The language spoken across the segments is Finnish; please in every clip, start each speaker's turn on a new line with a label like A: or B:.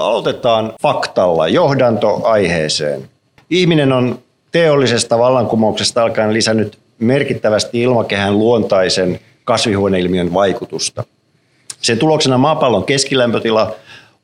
A: Aloitetaan faktalla johdanto aiheeseen. Ihminen on teollisesta vallankumouksesta alkaen lisännyt merkittävästi ilmakehän luontaisen kasvihuoneilmiön vaikutusta. Sen tuloksena maapallon keskilämpötila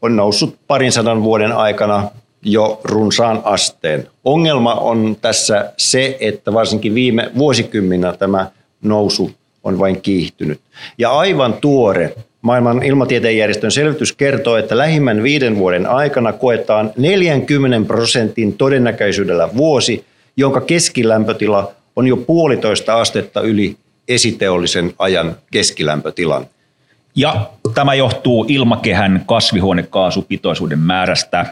A: on noussut parin sadan vuoden aikana jo runsaan asteen. Ongelma on tässä se, että varsinkin viime vuosikymmenä tämä nousu on vain kiihtynyt. Ja aivan tuore maailman ilmatieteen järjestön selvitys kertoo, että lähimmän viiden vuoden aikana koetaan 40 prosentin todennäköisyydellä vuosi, jonka keskilämpötila on jo puolitoista astetta yli esiteollisen ajan keskilämpötilan.
B: Ja tämä johtuu ilmakehän kasvihuonekaasupitoisuuden määrästä.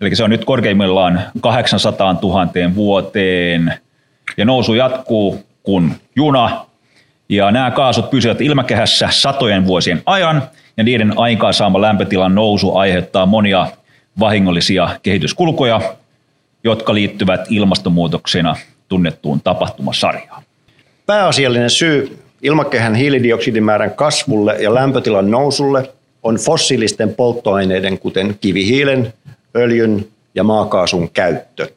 B: Eli se on nyt korkeimmillaan 800 000 vuoteen. Ja nousu jatkuu kun juna. Ja nämä kaasut pysyvät ilmakehässä satojen vuosien ajan. Ja niiden aikaansaama lämpötilan nousu aiheuttaa monia vahingollisia kehityskulkuja, jotka liittyvät ilmastonmuutoksena tunnettuun tapahtumasarjaan.
A: Pääasiallinen syy ilmakehän hiilidioksidimäärän kasvulle ja lämpötilan nousulle on fossiilisten polttoaineiden, kuten kivihiilen, öljyn ja maakaasun käyttö.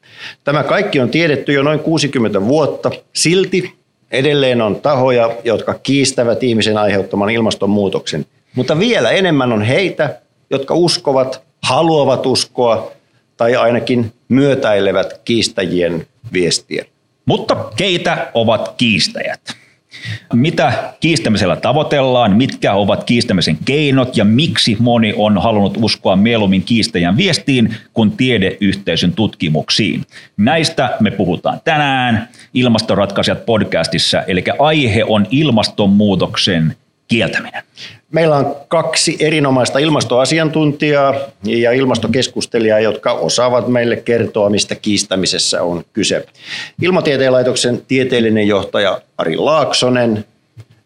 A: Tämä kaikki on tiedetty jo noin 60 vuotta. Silti edelleen on tahoja, jotka kiistävät ihmisen aiheuttaman ilmastonmuutoksen. Mutta vielä enemmän on heitä, jotka uskovat, haluavat uskoa tai ainakin myötäilevät kiistäjien viestiä.
B: Mutta keitä ovat kiistäjät? Mitä kiistämisellä tavoitellaan, mitkä ovat kiistämisen keinot ja miksi moni on halunnut uskoa mieluummin kiistäjän viestiin kuin tiedeyhteisön tutkimuksiin. Näistä me puhutaan tänään Ilmastoratkaisijat podcastissa, eli aihe on ilmastonmuutoksen kieltäminen.
A: Meillä on kaksi erinomaista ilmastoasiantuntijaa ja ilmastokeskustelijaa, jotka osaavat meille kertoa, mistä kiistämisessä on kyse. Ilmatieteen laitoksen tieteellinen johtaja Ari Laaksonen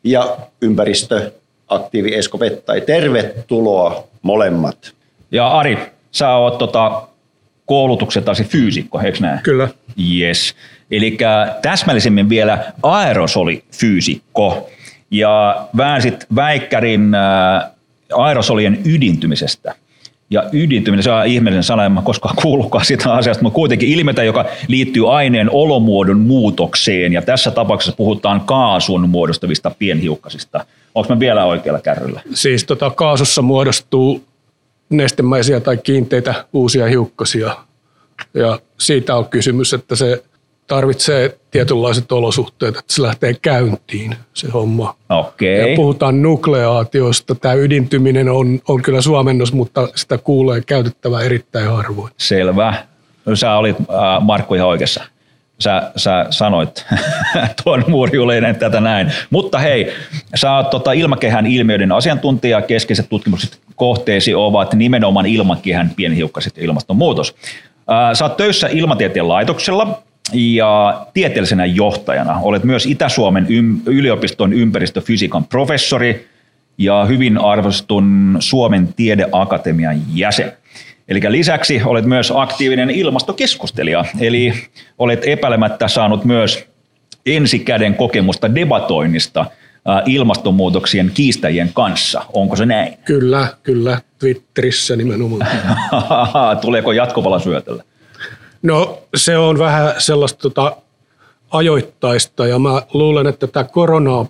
A: ja ympäristöaktiivi Esko Vettai. Tervetuloa molemmat.
B: Ja Ari, sä oot tota, koulutukseltasi fyysikko, eikö näin?
C: Kyllä.
B: Yes. Eli täsmällisemmin vielä aerosolifyysikko ja väänsit väikkärin äh, aerosolien ydintymisestä. Ja ydintyminen, se on ihmeellinen sana, en mä koskaan kuullutkaan sitä asiasta, mutta kuitenkin ilmetä, joka liittyy aineen olomuodon muutokseen. Ja tässä tapauksessa puhutaan kaasun muodostavista pienhiukkasista. Onko mä vielä oikealla kärryllä?
C: Siis tota, kaasussa muodostuu nestemäisiä tai kiinteitä uusia hiukkasia. Ja siitä on kysymys, että se tarvitsee tietynlaiset olosuhteet, että se lähtee käyntiin, se homma.
B: Okei.
C: Ja puhutaan nukleaatiosta. Tämä ydintyminen on, on kyllä suomennos, mutta sitä kuulee käytettävä erittäin harvoin.
B: Selvä. No, sä olit, äh, Markku, ihan oikeassa. Sä, sä sanoit tuon muuriuleinen tätä näin. Mutta hei, sä oot tota ilmakehän ilmiöiden asiantuntija. Keskeiset tutkimukset kohteesi ovat nimenomaan ilmakehän pienhiukkaset ja ilmastonmuutos. Äh, sä oot töissä ilmatieteen laitoksella, ja tieteellisenä johtajana olet myös Itä-Suomen yliopiston ympäristöfysiikan professori ja hyvin arvostun Suomen tiedeakatemian jäsen. Eli lisäksi olet myös aktiivinen ilmastokeskustelija, eli olet epäilemättä saanut myös ensikäden kokemusta debatoinnista ilmastonmuutoksien kiistäjien kanssa. Onko se näin?
C: Kyllä, kyllä. Twitterissä nimenomaan.
B: Tuleeko jatkovala syötöllä?
C: No se on vähän sellaista tota, ajoittaista ja mä luulen, että tämä korona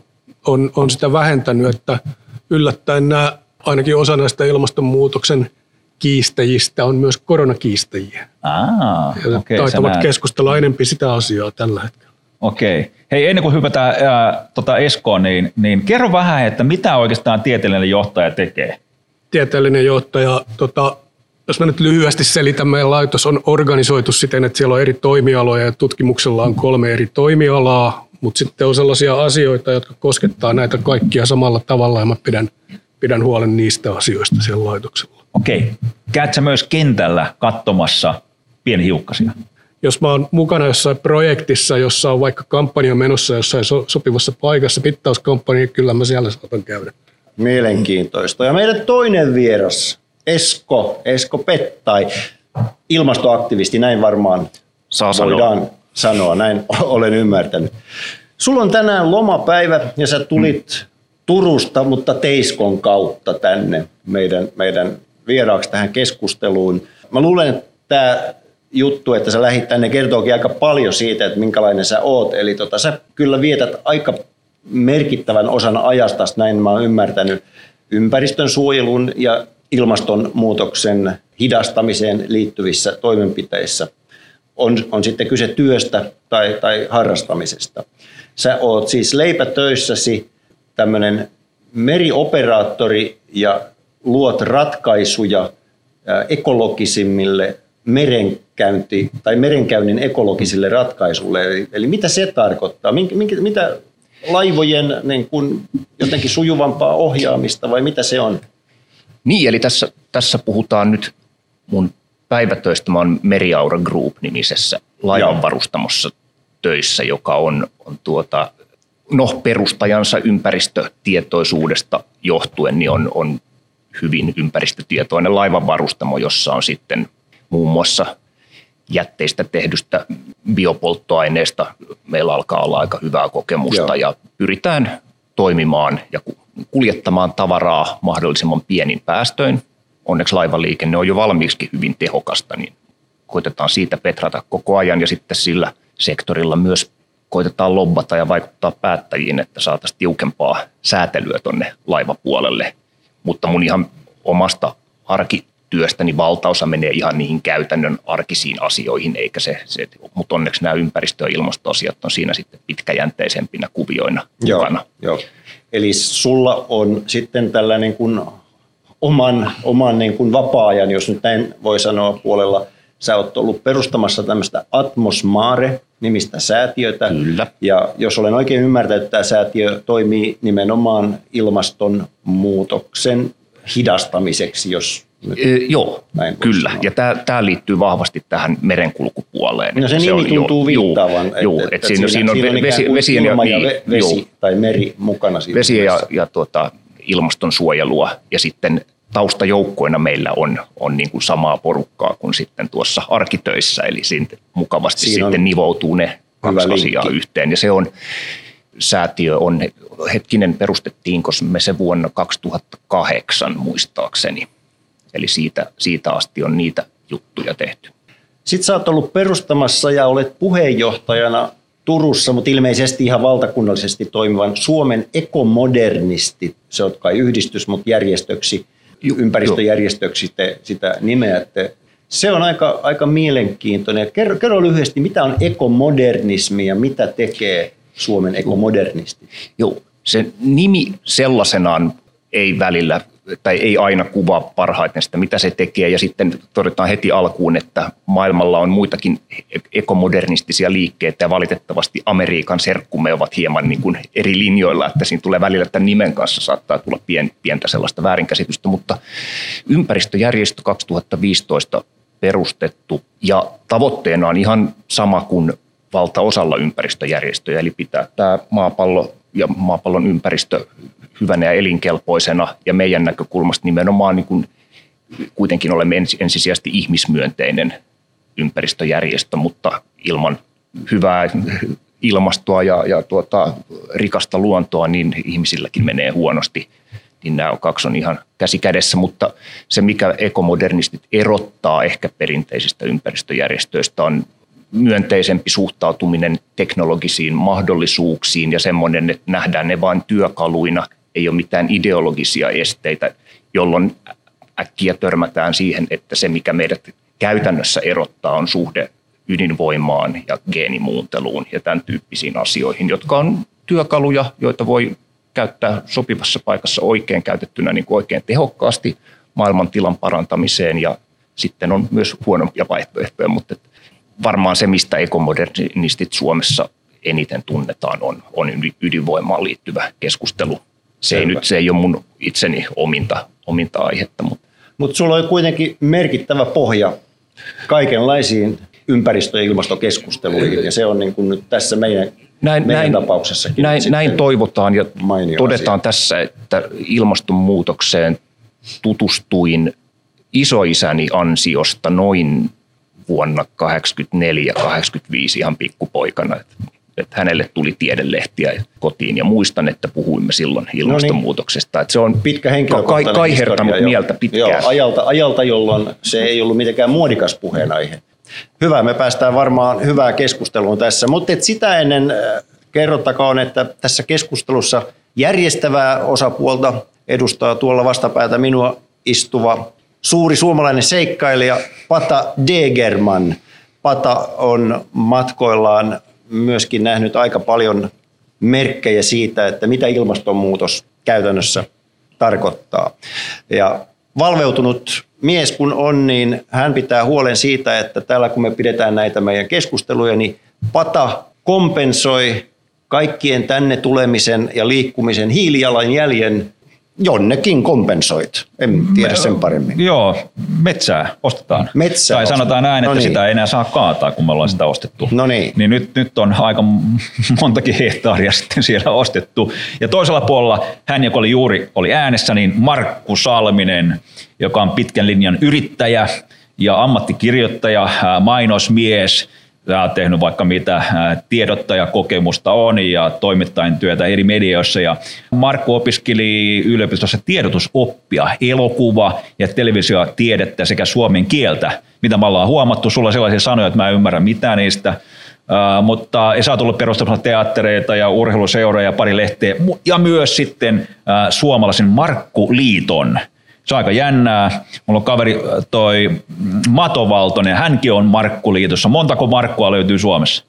C: on, on sitä vähentänyt, että yllättäen nämä, ainakin osa näistä ilmastonmuutoksen kiistäjistä on myös koronakiistäjiä.
B: Ah,
C: ja okay, taitavat keskustella enempi sitä asiaa tällä hetkellä.
B: Okei. Hei, ennen kuin hypätään ää, tota Eskoon, niin, niin kerro vähän, että mitä oikeastaan tieteellinen johtaja tekee?
C: Tieteellinen johtaja tota, jos mä nyt lyhyesti selitän, meidän laitos on organisoitu siten, että siellä on eri toimialoja ja tutkimuksella on kolme eri toimialaa, mutta sitten on sellaisia asioita, jotka koskettaa näitä kaikkia samalla tavalla ja mä pidän, pidän huolen niistä asioista siellä laitoksella.
B: Okei. Käytkö myös kentällä katsomassa pienhiukkasia?
C: Jos mä oon mukana jossain projektissa, jossa on vaikka kampanja menossa jossain so- sopivassa paikassa, mittauskampanja, kyllä mä siellä saatan käydä.
A: Mielenkiintoista. Ja meidän toinen vieras Esko, Esko Pettai, ilmastoaktivisti, näin varmaan
D: Saa
A: voidaan sanoa. sanoa, näin olen ymmärtänyt. Sulla on tänään lomapäivä ja sä tulit hmm. Turusta, mutta Teiskon kautta tänne meidän, meidän vieraaksi tähän keskusteluun. Mä luulen, että tämä juttu, että sä lähit tänne kertookin aika paljon siitä, että minkälainen sä oot. Eli tota, sä kyllä vietät aika merkittävän osan ajasta, näin mä oon ymmärtänyt, ympäristön suojelun ja ilmastonmuutoksen hidastamiseen liittyvissä toimenpiteissä. On, on sitten kyse työstä tai, tai harrastamisesta. Sä oot siis leipätöissäsi tämmöinen merioperaattori ja luot ratkaisuja ekologisimmille merenkäynti tai merenkäynnin ekologisille ratkaisuille. Eli, eli mitä se tarkoittaa? Minkä, minkä, mitä laivojen niin kun, jotenkin sujuvampaa ohjaamista vai mitä se on?
D: Niin, eli tässä, tässä puhutaan nyt mun päivätöistä. Mä oon Meriaura Group-nimisessä laivanvarustamossa töissä, joka on, on tuota, no, perustajansa ympäristötietoisuudesta johtuen niin on, on hyvin ympäristötietoinen laivanvarustamo, jossa on sitten muun muassa jätteistä tehdystä biopolttoaineesta. Meillä alkaa olla aika hyvää kokemusta Joo. ja pyritään toimimaan ja kuljettamaan tavaraa mahdollisimman pienin päästöin. Onneksi laivaliikenne on jo valmiiksi hyvin tehokasta, niin koitetaan siitä petrata koko ajan ja sitten sillä sektorilla myös koitetaan lobbata ja vaikuttaa päättäjiin, että saataisiin tiukempaa säätelyä tuonne laivapuolelle. Mutta mun ihan omasta arkityöstäni valtaosa menee ihan niihin käytännön arkisiin asioihin, eikä se, se mutta onneksi nämä ympäristö- ja ilmastoasiat on siinä sitten pitkäjänteisempinä kuvioina
A: joo,
D: mukana.
A: Joo. Eli sulla on sitten tällainen kuin oman, oman niin kuin vapaa-ajan, jos nyt näin voi sanoa puolella, sä oot ollut perustamassa tämmöistä Atmosmare-nimistä säätiötä.
D: Kyllä.
A: Ja jos olen oikein ymmärtänyt, että tämä säätiö toimii nimenomaan ilmastonmuutoksen hidastamiseksi, jos
D: e, joo, näin kyllä. Sanoa. Ja tämä liittyy vahvasti tähän merenkulkupuoleen.
A: No se, se nimi on, tuntuu viittaavan. Joo,
D: joo, että, että siinä, siinä, on siinä vesi, vesi
A: ja, niin, vesi joo, tai meri mukana.
D: Siinä vesi ja, ja tuota, ilmastonsuojelua ja sitten taustajoukkoina meillä on, on niin kuin samaa porukkaa kuin sitten tuossa arkitöissä, eli mukavasti Siinä sitten nivoutuu ne kaksi asiaa yhteen. Ja se on, säätiö on, hetkinen perustettiin, koska me se vuonna 2008 muistaakseni. Eli siitä, siitä asti on niitä juttuja tehty.
A: Sitten sä oot ollut perustamassa ja olet puheenjohtajana Turussa, mutta ilmeisesti ihan valtakunnallisesti toimivan Suomen ekomodernisti, se on kai yhdistys, mutta järjestöksi, ympäristöjärjestöksi te sitä nimeätte. Se on aika, aika mielenkiintoinen. Kerro, kerro lyhyesti, mitä on ekomodernismi ja mitä tekee Suomen ekomodernisti?
D: Joo, se nimi sellaisenaan ei välillä tai ei aina kuvaa parhaiten sitä, mitä se tekee. Ja sitten todetaan heti alkuun, että maailmalla on muitakin ekomodernistisia liikkeitä ja valitettavasti Amerikan serkkumme ovat hieman niin kuin eri linjoilla, että siinä tulee välillä tämän nimen kanssa saattaa tulla pien, pientä sellaista väärinkäsitystä, mutta ympäristöjärjestö 2015 perustettu ja tavoitteena on ihan sama kuin valtaosalla ympäristöjärjestöjä, eli pitää tämä maapallo ja maapallon ympäristö hyvänä ja elinkelpoisena ja meidän näkökulmasta nimenomaan niin kuin kuitenkin olemme ensisijaisesti ihmismyönteinen ympäristöjärjestö, mutta ilman hyvää ilmastoa ja, ja tuota, rikasta luontoa, niin ihmisilläkin menee huonosti. Niin nämä kaksi on ihan käsi kädessä, mutta se mikä ekomodernistit erottaa ehkä perinteisistä ympäristöjärjestöistä on myönteisempi suhtautuminen teknologisiin mahdollisuuksiin ja semmoinen, että nähdään ne vain työkaluina – ei ole mitään ideologisia esteitä, jolloin äkkiä törmätään siihen, että se mikä meidät käytännössä erottaa on suhde ydinvoimaan ja geenimuunteluun ja tämän tyyppisiin asioihin, jotka on työkaluja, joita voi käyttää sopivassa paikassa oikein käytettynä niin kuin oikein tehokkaasti maailmantilan parantamiseen ja sitten on myös huonompia vaihtoehtoja, mutta varmaan se, mistä ekomodernistit Suomessa eniten tunnetaan, on, on ydinvoimaan liittyvä keskustelu se ei, nyt, se ei ole mun itseni ominta, ominta aihetta. Mutta
A: Mut sulla on kuitenkin merkittävä pohja kaikenlaisiin ympäristö- ja ilmastokeskusteluihin, ja se on niin kuin nyt tässä meidän, näin, meidän näin, tapauksessakin.
D: Näin, näin toivotaan, ja todetaan asia. tässä, että ilmastonmuutokseen tutustuin isoisäni ansiosta noin vuonna 84-85 ihan pikkupoikana. Että hänelle tuli tiedelehtiä kotiin ja muistan, että puhuimme silloin ilmastonmuutoksesta. Että se on
A: pitkä henkilökohtainen
D: kaihertanut mieltä pitkään.
A: Joo, ajalta, ajalta, jolloin se ei ollut mitenkään muodikas puheenaihe. Hyvä, me päästään varmaan hyvää keskusteluun tässä, mutta et sitä ennen äh, kerrottakoon, että tässä keskustelussa järjestävää osapuolta edustaa tuolla vastapäätä minua istuva suuri suomalainen seikkailija Pata Degerman. Pata on matkoillaan myöskin nähnyt aika paljon merkkejä siitä, että mitä ilmastonmuutos käytännössä tarkoittaa. Ja valveutunut mies kun on, niin hän pitää huolen siitä, että täällä kun me pidetään näitä meidän keskusteluja, niin Pata kompensoi kaikkien tänne tulemisen ja liikkumisen hiilijalanjäljen jonnekin kompensoit. En tiedä sen paremmin.
B: Joo, metsää ostetaan.
A: Metsää
B: tai sanotaan näin, että
A: no niin.
B: sitä ei enää saa kaataa, kun me ollaan sitä ostettu.
A: No niin.
B: Niin nyt, nyt on aika montakin hehtaaria sitten siellä ostettu. Ja toisella puolella hän, joka oli juuri oli äänessä, niin Markku Salminen, joka on pitkän linjan yrittäjä ja ammattikirjoittaja, mainosmies – Sä oot tehnyt vaikka mitä tiedottajakokemusta on ja toimittain työtä eri medioissa. Ja Markku opiskeli yliopistossa tiedotusoppia, elokuva ja televisiotiedettä sekä suomen kieltä. Mitä me ollaan huomattu, sulla sellaisia sanoja, että mä en ymmärrä mitään niistä. Uh, mutta sä oot ollut perustamassa teattereita ja urheiluseuroja ja pari lehteä ja myös sitten uh, suomalaisen Markku-liiton – se on aika jännää. Mulla on kaveri toi Mato Valtonen, hänkin on Markkuliitossa. Montako Markkua löytyy Suomessa?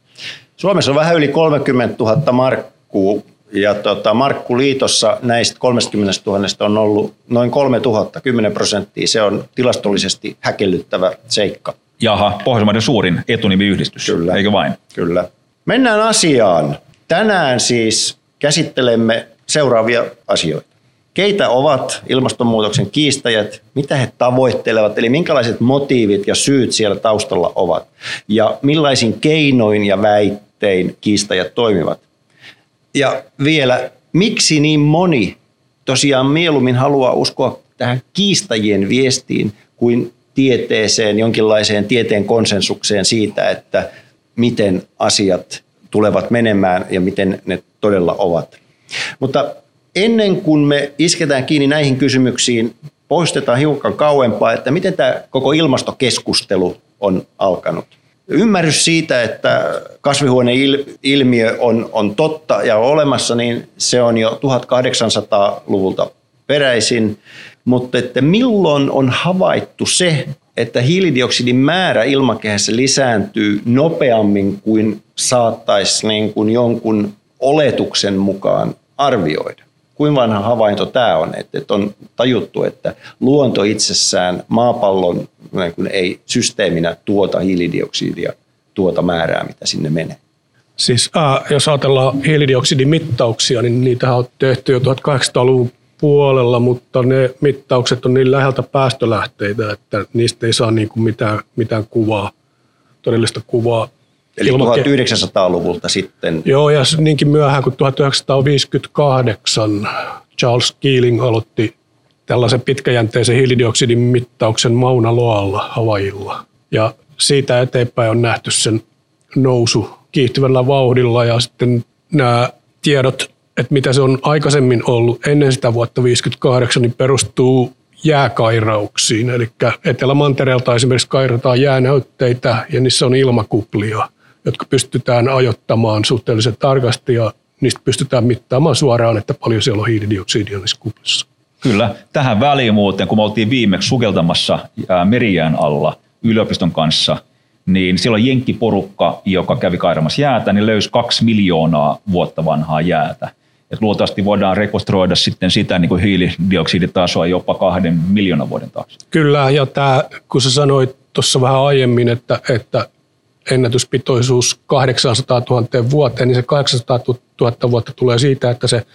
A: Suomessa on vähän yli 30 000 Markkua ja tota, Markkuliitossa näistä 30 000 on ollut noin 3 000, 10 prosenttia. Se on tilastollisesti häkellyttävä seikka.
B: Jaha, Pohjoismaiden suurin etunimiyhdistys,
A: Kyllä.
B: eikö vain?
A: Kyllä. Mennään asiaan. Tänään siis käsittelemme seuraavia asioita keitä ovat ilmastonmuutoksen kiistäjät, mitä he tavoittelevat, eli minkälaiset motiivit ja syyt siellä taustalla ovat, ja millaisin keinoin ja väittein kiistäjät toimivat. Ja vielä, miksi niin moni tosiaan mieluummin haluaa uskoa tähän kiistajien viestiin kuin tieteeseen, jonkinlaiseen tieteen konsensukseen siitä, että miten asiat tulevat menemään ja miten ne todella ovat. Mutta ennen kuin me isketään kiinni näihin kysymyksiin, poistetaan hiukan kauempaa, että miten tämä koko ilmastokeskustelu on alkanut. Ymmärrys siitä, että kasvihuoneilmiö on, on totta ja on olemassa, niin se on jo 1800-luvulta peräisin. Mutta että milloin on havaittu se, että hiilidioksidin määrä ilmakehässä lisääntyy nopeammin kuin saattaisi niin kuin jonkun oletuksen mukaan arvioida kuinka vanha havainto tämä on, että, on tajuttu, että luonto itsessään maapallon niin ei systeeminä tuota hiilidioksidia tuota määrää, mitä sinne menee.
C: Siis äh, jos ajatellaan hiilidioksidimittauksia, niin niitä on tehty jo 1800-luvun puolella, mutta ne mittaukset on niin läheltä päästölähteitä, että niistä ei saa niin kuin mitään, mitään kuvaa, todellista kuvaa
A: Eli Ilmake... 1900-luvulta sitten.
C: Joo, ja niinkin myöhään kuin 1958 Charles Keeling aloitti tällaisen pitkäjänteisen hiilidioksidin mittauksen Mauna Loalla Havailla. Ja siitä eteenpäin on nähty sen nousu kiihtyvällä vauhdilla ja sitten nämä tiedot, että mitä se on aikaisemmin ollut ennen sitä vuotta 1958, niin perustuu jääkairauksiin. Eli Etelämantereelta esimerkiksi kairataan jäänäytteitä ja niissä on ilmakuplia – jotka pystytään ajottamaan suhteellisen tarkasti ja niistä pystytään mittaamaan suoraan, että paljon siellä on hiilidioksidia niissä kuplissa.
B: Kyllä. Tähän väliin muuten, kun me oltiin viimeksi sukeltamassa merijään alla yliopiston kanssa, niin silloin jenkkiporukka, joka kävi kairamassa jäätä, niin löysi kaksi miljoonaa vuotta vanhaa jäätä. Et luultavasti voidaan rekonstruoida sitten sitä niin kuin hiilidioksiditasoa jopa kahden miljoonan vuoden taakse.
C: Kyllä, ja tämä, kun sä sanoit tuossa vähän aiemmin, että, että ennätyspitoisuus 800 000 vuoteen, niin se 800 000 vuotta tulee siitä, että se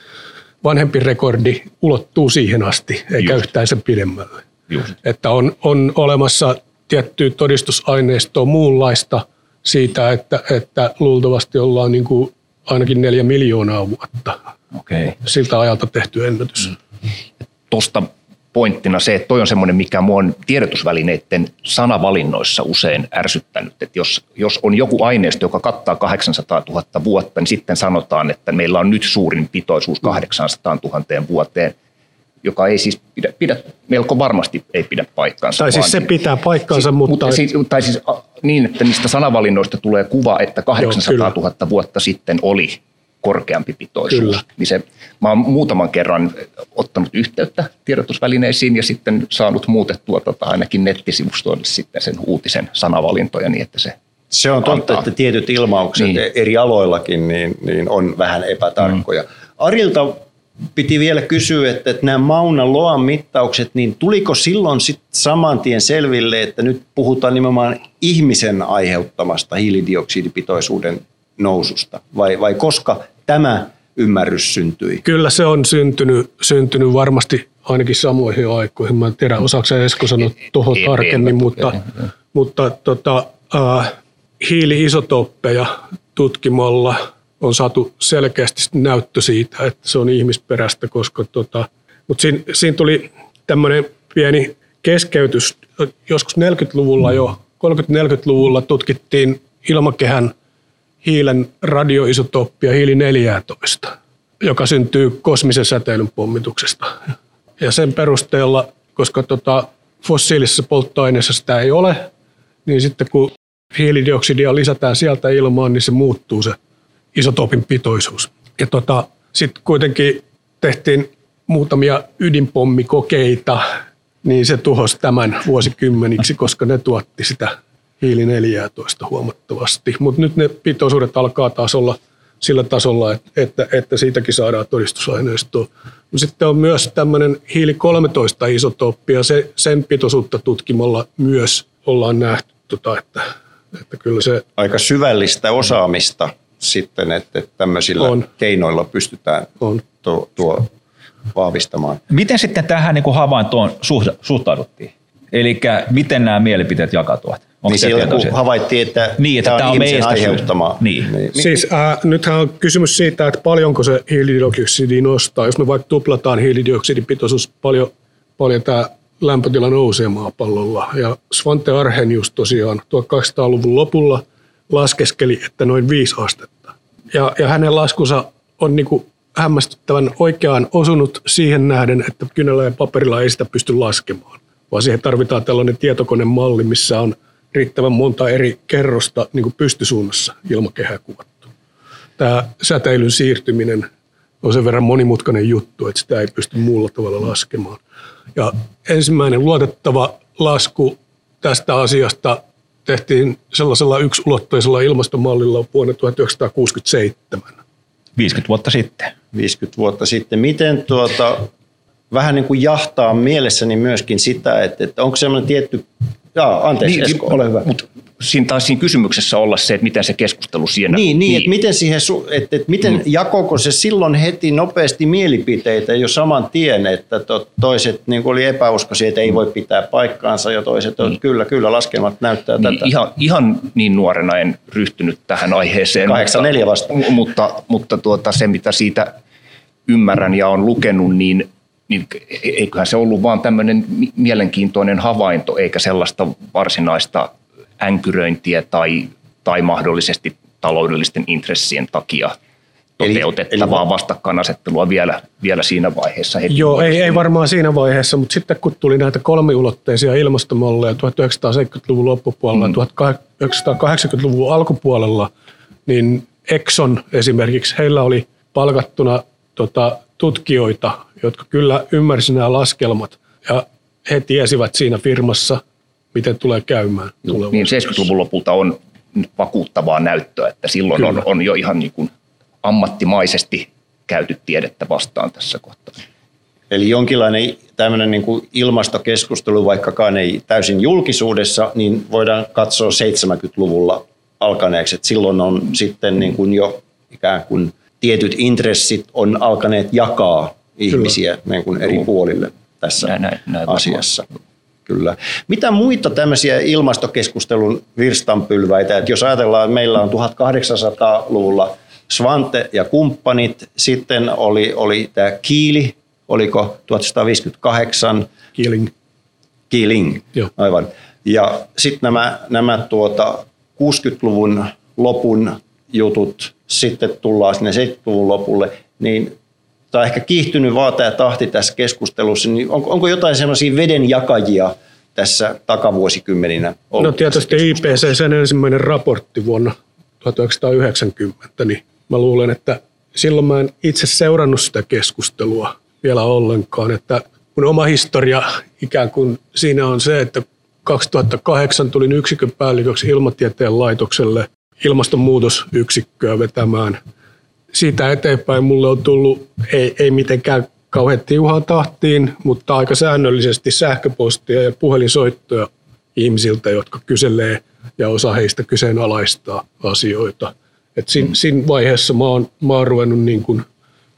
C: vanhempi rekordi ulottuu siihen asti, eikä Just. yhtään sen pidemmälle. Just. Että on, on olemassa tiettyä todistusaineistoa muunlaista siitä, että, että luultavasti ollaan niin kuin ainakin neljä miljoonaa vuotta. Okay. Siltä ajalta tehty ennätys.
D: Tuosta pointtina se, että toi on semmoinen, mikä mua on tiedotusvälineiden sanavalinnoissa usein ärsyttänyt, että jos, jos on joku aineisto, joka kattaa 800 000 vuotta, niin sitten sanotaan, että meillä on nyt suurin pitoisuus 800 000 vuoteen, joka ei siis pidä, pidä melko varmasti ei pidä paikkaansa.
C: Tai siis se pitää paikkaansa,
D: siis,
C: mutta...
D: siis, tai siis niin, että niistä sanavalinnoista tulee kuva, että 800 000 vuotta sitten oli korkeampi pitoisuus. Kyllä. Niin se, mä oon muutaman kerran ottanut yhteyttä tiedotusvälineisiin ja sitten saanut muutettua tota, ainakin nettisivustoille sitten sen uutisen sanavalintoja niin, että se
A: se on totta, antaa. että tietyt ilmaukset niin. eri aloillakin niin, niin on vähän epätarkkoja. Mm. Arilta piti vielä kysyä, että, että nämä Mauna Loan mittaukset, niin tuliko silloin sit saman tien selville, että nyt puhutaan nimenomaan ihmisen aiheuttamasta hiilidioksidipitoisuuden noususta? Vai, vai koska tämä ymmärrys syntyi?
C: Kyllä se on syntynyt, syntynyt varmasti ainakin samoihin aikoihin. Mä en tiedä, osaako Esko sanoa tuohon tarkemmin, mutta, mutta tota, äh, hiiliisotoppeja tutkimalla on saatu selkeästi näyttö siitä, että se on ihmisperäistä, koska tota, mutta siinä, siinä tuli tämmöinen pieni keskeytys. Joskus 40-luvulla jo, 30-40-luvulla tutkittiin ilmakehän hiilen radioisotoppia hiili 14, joka syntyy kosmisen säteilyn pommituksesta. Ja sen perusteella, koska tota, fossiilisessa polttoaineessa sitä ei ole, niin sitten kun hiilidioksidia lisätään sieltä ilmaan, niin se muuttuu se isotopin pitoisuus. Ja tota, sitten kuitenkin tehtiin muutamia ydinpommikokeita, niin se tuhosi tämän vuosikymmeniksi, koska ne tuotti sitä hiili 14 huomattavasti. Mutta nyt ne pitoisuudet alkaa taas olla sillä tasolla, että, että, että siitäkin saadaan todistusaineistoa. No sitten on myös tämmöinen hiili 13 isotoppi ja se, sen pitoisuutta tutkimalla myös ollaan nähty, tota, että, että kyllä se...
A: Aika syvällistä osaamista sitten, että, että tämmöisillä on. keinoilla pystytään on. Tuo, tuo vahvistamaan.
B: Miten sitten tähän niin kuin havaintoon suhtauduttiin? Eli miten nämä mielipiteet jakautuvat?
A: Onko niin silloin kun havaittiin, että,
B: niin, että tämä on, on meistä aiheuttama.
C: Niin. niin. Siis äh, nythän on kysymys siitä, että paljonko se hiilidioksidi nostaa. Jos me vaikka tuplataan hiilidioksidipitoisuus, paljon, paljon tämä lämpötila nousee maapallolla. Ja Svante Arrhenius tosiaan 1200-luvun lopulla laskeskeli, että noin 5 astetta. Ja, ja hänen laskunsa on niin kuin hämmästyttävän oikeaan osunut siihen nähden, että kynällä ja paperilla ei sitä pysty laskemaan. Vaan siihen tarvitaan tällainen tietokonemalli, missä on – riittävän monta eri kerrosta niin kuin pystysuunnassa ilmakehää kuvattu. Tämä säteilyn siirtyminen on sen verran monimutkainen juttu, että sitä ei pysty muulla tavalla laskemaan. Ja ensimmäinen luotettava lasku tästä asiasta tehtiin sellaisella yksulotteisella ilmastomallilla vuonna 1967.
B: 50 vuotta sitten.
A: 50 vuotta sitten. Miten tuota, vähän niin kuin jahtaa mielessäni myöskin sitä, että, että onko semmoinen tietty Jaa, anteeksi niin, Esko, ole hyvä. Mut
D: siinä taisi siinä kysymyksessä olla se, että miten se keskustelu siinä...
A: Niin, niin, niin. että miten, siihen, että, että miten mm. jakoko se silloin heti nopeasti mielipiteitä jo saman tien, että toiset niin oli epäuskoisia, että ei voi pitää paikkaansa ja toiset, mm. kyllä, kyllä, laskelmat näyttää
D: niin,
A: tätä.
D: Ihan, ihan niin nuorena en ryhtynyt tähän aiheeseen.
A: 84 vasta.
D: Mutta, mutta tuota, se, mitä siitä ymmärrän ja on lukenut, niin niin eiköhän se ollut vaan tämmöinen mielenkiintoinen havainto, eikä sellaista varsinaista änkyröintiä tai, tai mahdollisesti taloudellisten intressien takia toteutettavaa eli, vastakkainasettelua vielä, vielä siinä vaiheessa.
C: Heti Joo, ei, ei varmaan siinä vaiheessa, mutta sitten kun tuli näitä kolmiulotteisia ilmastomalleja 1970-luvun loppupuolella, mm. 1980-luvun alkupuolella, niin Exxon esimerkiksi, heillä oli palkattuna tota, tutkijoita, jotka kyllä ymmärsivät nämä laskelmat ja he tiesivät siinä firmassa, miten tulee käymään.
D: No, niin 70-luvun lopulta on vakuuttavaa näyttöä, että silloin on, on jo ihan niin kuin ammattimaisesti käyty tiedettä vastaan tässä kohtaa.
A: Eli jonkinlainen tämmöinen niin kuin ilmastokeskustelu, vaikkakaan ei täysin julkisuudessa, niin voidaan katsoa 70-luvulla alkaneeksi. Että silloin on sitten niin kuin jo ikään kuin tietyt intressit on alkaneet jakaa ihmisiä niin kuin eri puolille tässä näin, näin, näin asiassa. Kyllä. Mitä muita tämmöisiä ilmastokeskustelun virstanpylväitä, että jos ajatellaan, että meillä on 1800-luvulla Svante ja kumppanit, sitten oli, oli tämä Kiili, oliko 1958,
C: Killing.
A: Killing,
C: Joo.
A: aivan. Ja sitten nämä, nämä tuota 60-luvun lopun jutut, sitten tullaan sinne 70-luvun lopulle, niin tämä on ehkä kiihtynyt vaan tämä tahti tässä keskustelussa, niin onko, onko jotain sellaisia vedenjakajia tässä takavuosikymmeninä ollut?
C: No tietysti IPC, sen ensimmäinen raportti vuonna 1990, niin mä luulen, että silloin mä en itse seurannut sitä keskustelua vielä ollenkaan, että mun oma historia ikään kuin siinä on se, että 2008 tulin yksikön päälliköksi ilmatieteen laitokselle ilmastonmuutosyksikköä vetämään. Siitä eteenpäin mulle on tullut, ei, ei mitenkään kauhean tiuhaan tahtiin, mutta aika säännöllisesti sähköpostia ja puhelinsoittoja ihmisiltä, jotka kyselee ja osa heistä kyseenalaistaa asioita. Et siinä, siinä vaiheessa mä oon, mä oon ruvennut niin kuin,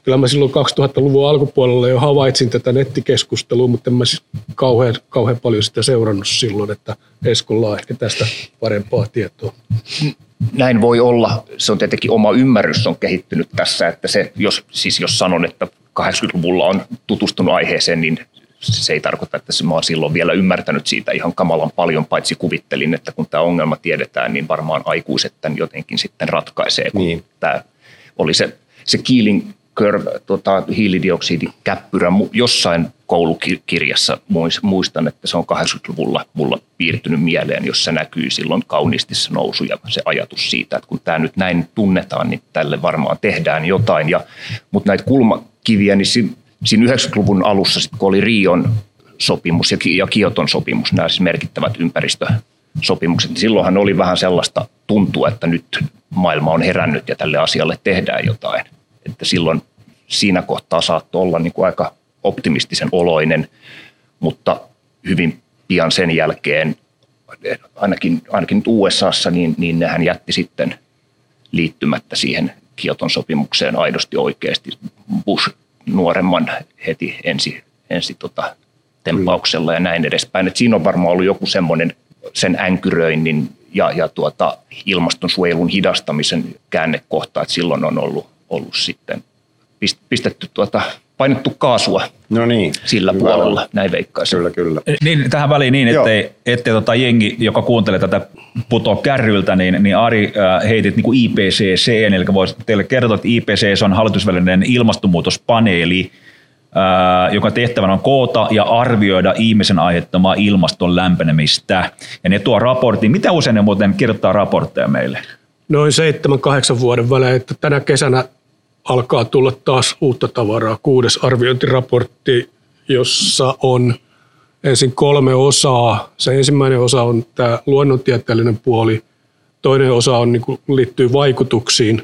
C: kyllä mä silloin 2000-luvun alkupuolella jo havaitsin tätä nettikeskustelua, mutta en mä siis kauhean, kauhean paljon sitä seurannut silloin, että Eskolla on ehkä tästä parempaa tietoa.
D: Näin voi olla. Se on tietenkin oma ymmärrys on kehittynyt tässä, että se, jos, siis jos sanon, että 80-luvulla on tutustunut aiheeseen, niin se ei tarkoita, että mä oon silloin vielä ymmärtänyt siitä ihan kamalan paljon, paitsi kuvittelin, että kun tämä ongelma tiedetään, niin varmaan aikuiset tämän jotenkin sitten ratkaisee, kun
A: Niin.
D: tämä oli se, se Keeling tota, hiilidioksidikäppyrä jossain koulukirjassa muis- muistan, että se on 80-luvulla mulla piirtynyt mieleen, jossa näkyy silloin kauniisti se nousu ja se ajatus siitä, että kun tämä nyt näin tunnetaan, niin tälle varmaan tehdään jotain. Ja, mutta näitä kulmakiviä, niin siinä, siinä 90-luvun alussa, sit, kun oli Rion sopimus ja, ja Kioton sopimus, nämä siis merkittävät ympäristösopimukset, niin silloinhan oli vähän sellaista tuntua, että nyt maailma on herännyt ja tälle asialle tehdään jotain. Että silloin siinä kohtaa saattoi olla niin kuin aika optimistisen oloinen, mutta hyvin pian sen jälkeen, ainakin, ainakin USAssa, niin, niin nehän jätti sitten liittymättä siihen Kioton sopimukseen aidosti oikeasti Bush nuoremman heti ensi, ensi tota, tempauksella ja näin edespäin. Et siinä on varmaan ollut joku semmoinen sen änkyröinnin ja, ja tuota, ilmastonsuojelun hidastamisen käännekohta, että silloin on ollut, ollut sitten pist- pistetty tuota, painettu kaasua
A: No niin.
D: sillä
A: Hyvä.
D: puolella, näin veikkaisin.
A: Kyllä, kyllä.
B: Niin, tähän väliin niin,
A: Joo.
B: ettei, ettei tota jengi, joka kuuntelee tätä putoa kärryltä, niin, niin Ari äh, heitit niin kuin IPCC, eli voisi teille kertoa, että IPCC on hallitusvälinen ilmastonmuutospaneeli, äh, joka tehtävänä on koota ja arvioida ihmisen aiheuttamaa ilmaston lämpenemistä. Ja ne tuo raportin. Mitä usein ne muuten kirjoittaa raportteja meille?
C: Noin seitsemän, kahdeksan vuoden välein, että tänä kesänä alkaa tulla taas uutta tavaraa. Kuudes arviointiraportti, jossa on ensin kolme osaa. Se ensimmäinen osa on tämä luonnontieteellinen puoli, toinen osa on, niin kuin, liittyy vaikutuksiin,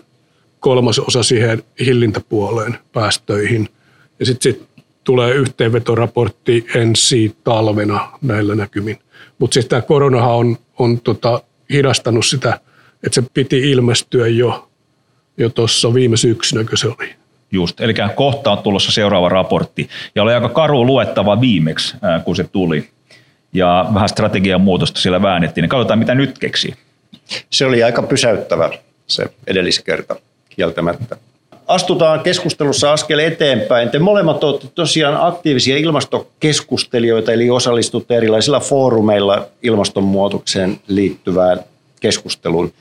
C: kolmas osa siihen hillintäpuoleen, päästöihin. Ja sitten sit tulee yhteenvetoraportti ensi talvena näillä näkymin. Mutta siis tämä koronahan on, on tota, hidastanut sitä, että se piti ilmestyä jo, jo tuossa viime syksynä, se oli.
B: Just, eli kohta on tulossa seuraava raportti. Ja oli aika karu luettava viimeksi, kun se tuli. Ja vähän strategian muutosta siellä väännettiin. Niin katsotaan, mitä nyt keksii.
A: Se oli aika pysäyttävä se edelliskerta kieltämättä. Astutaan keskustelussa askel eteenpäin. Te molemmat olette tosiaan aktiivisia ilmastokeskustelijoita, eli osallistutte erilaisilla foorumeilla ilmastonmuutokseen liittyvään keskusteluun.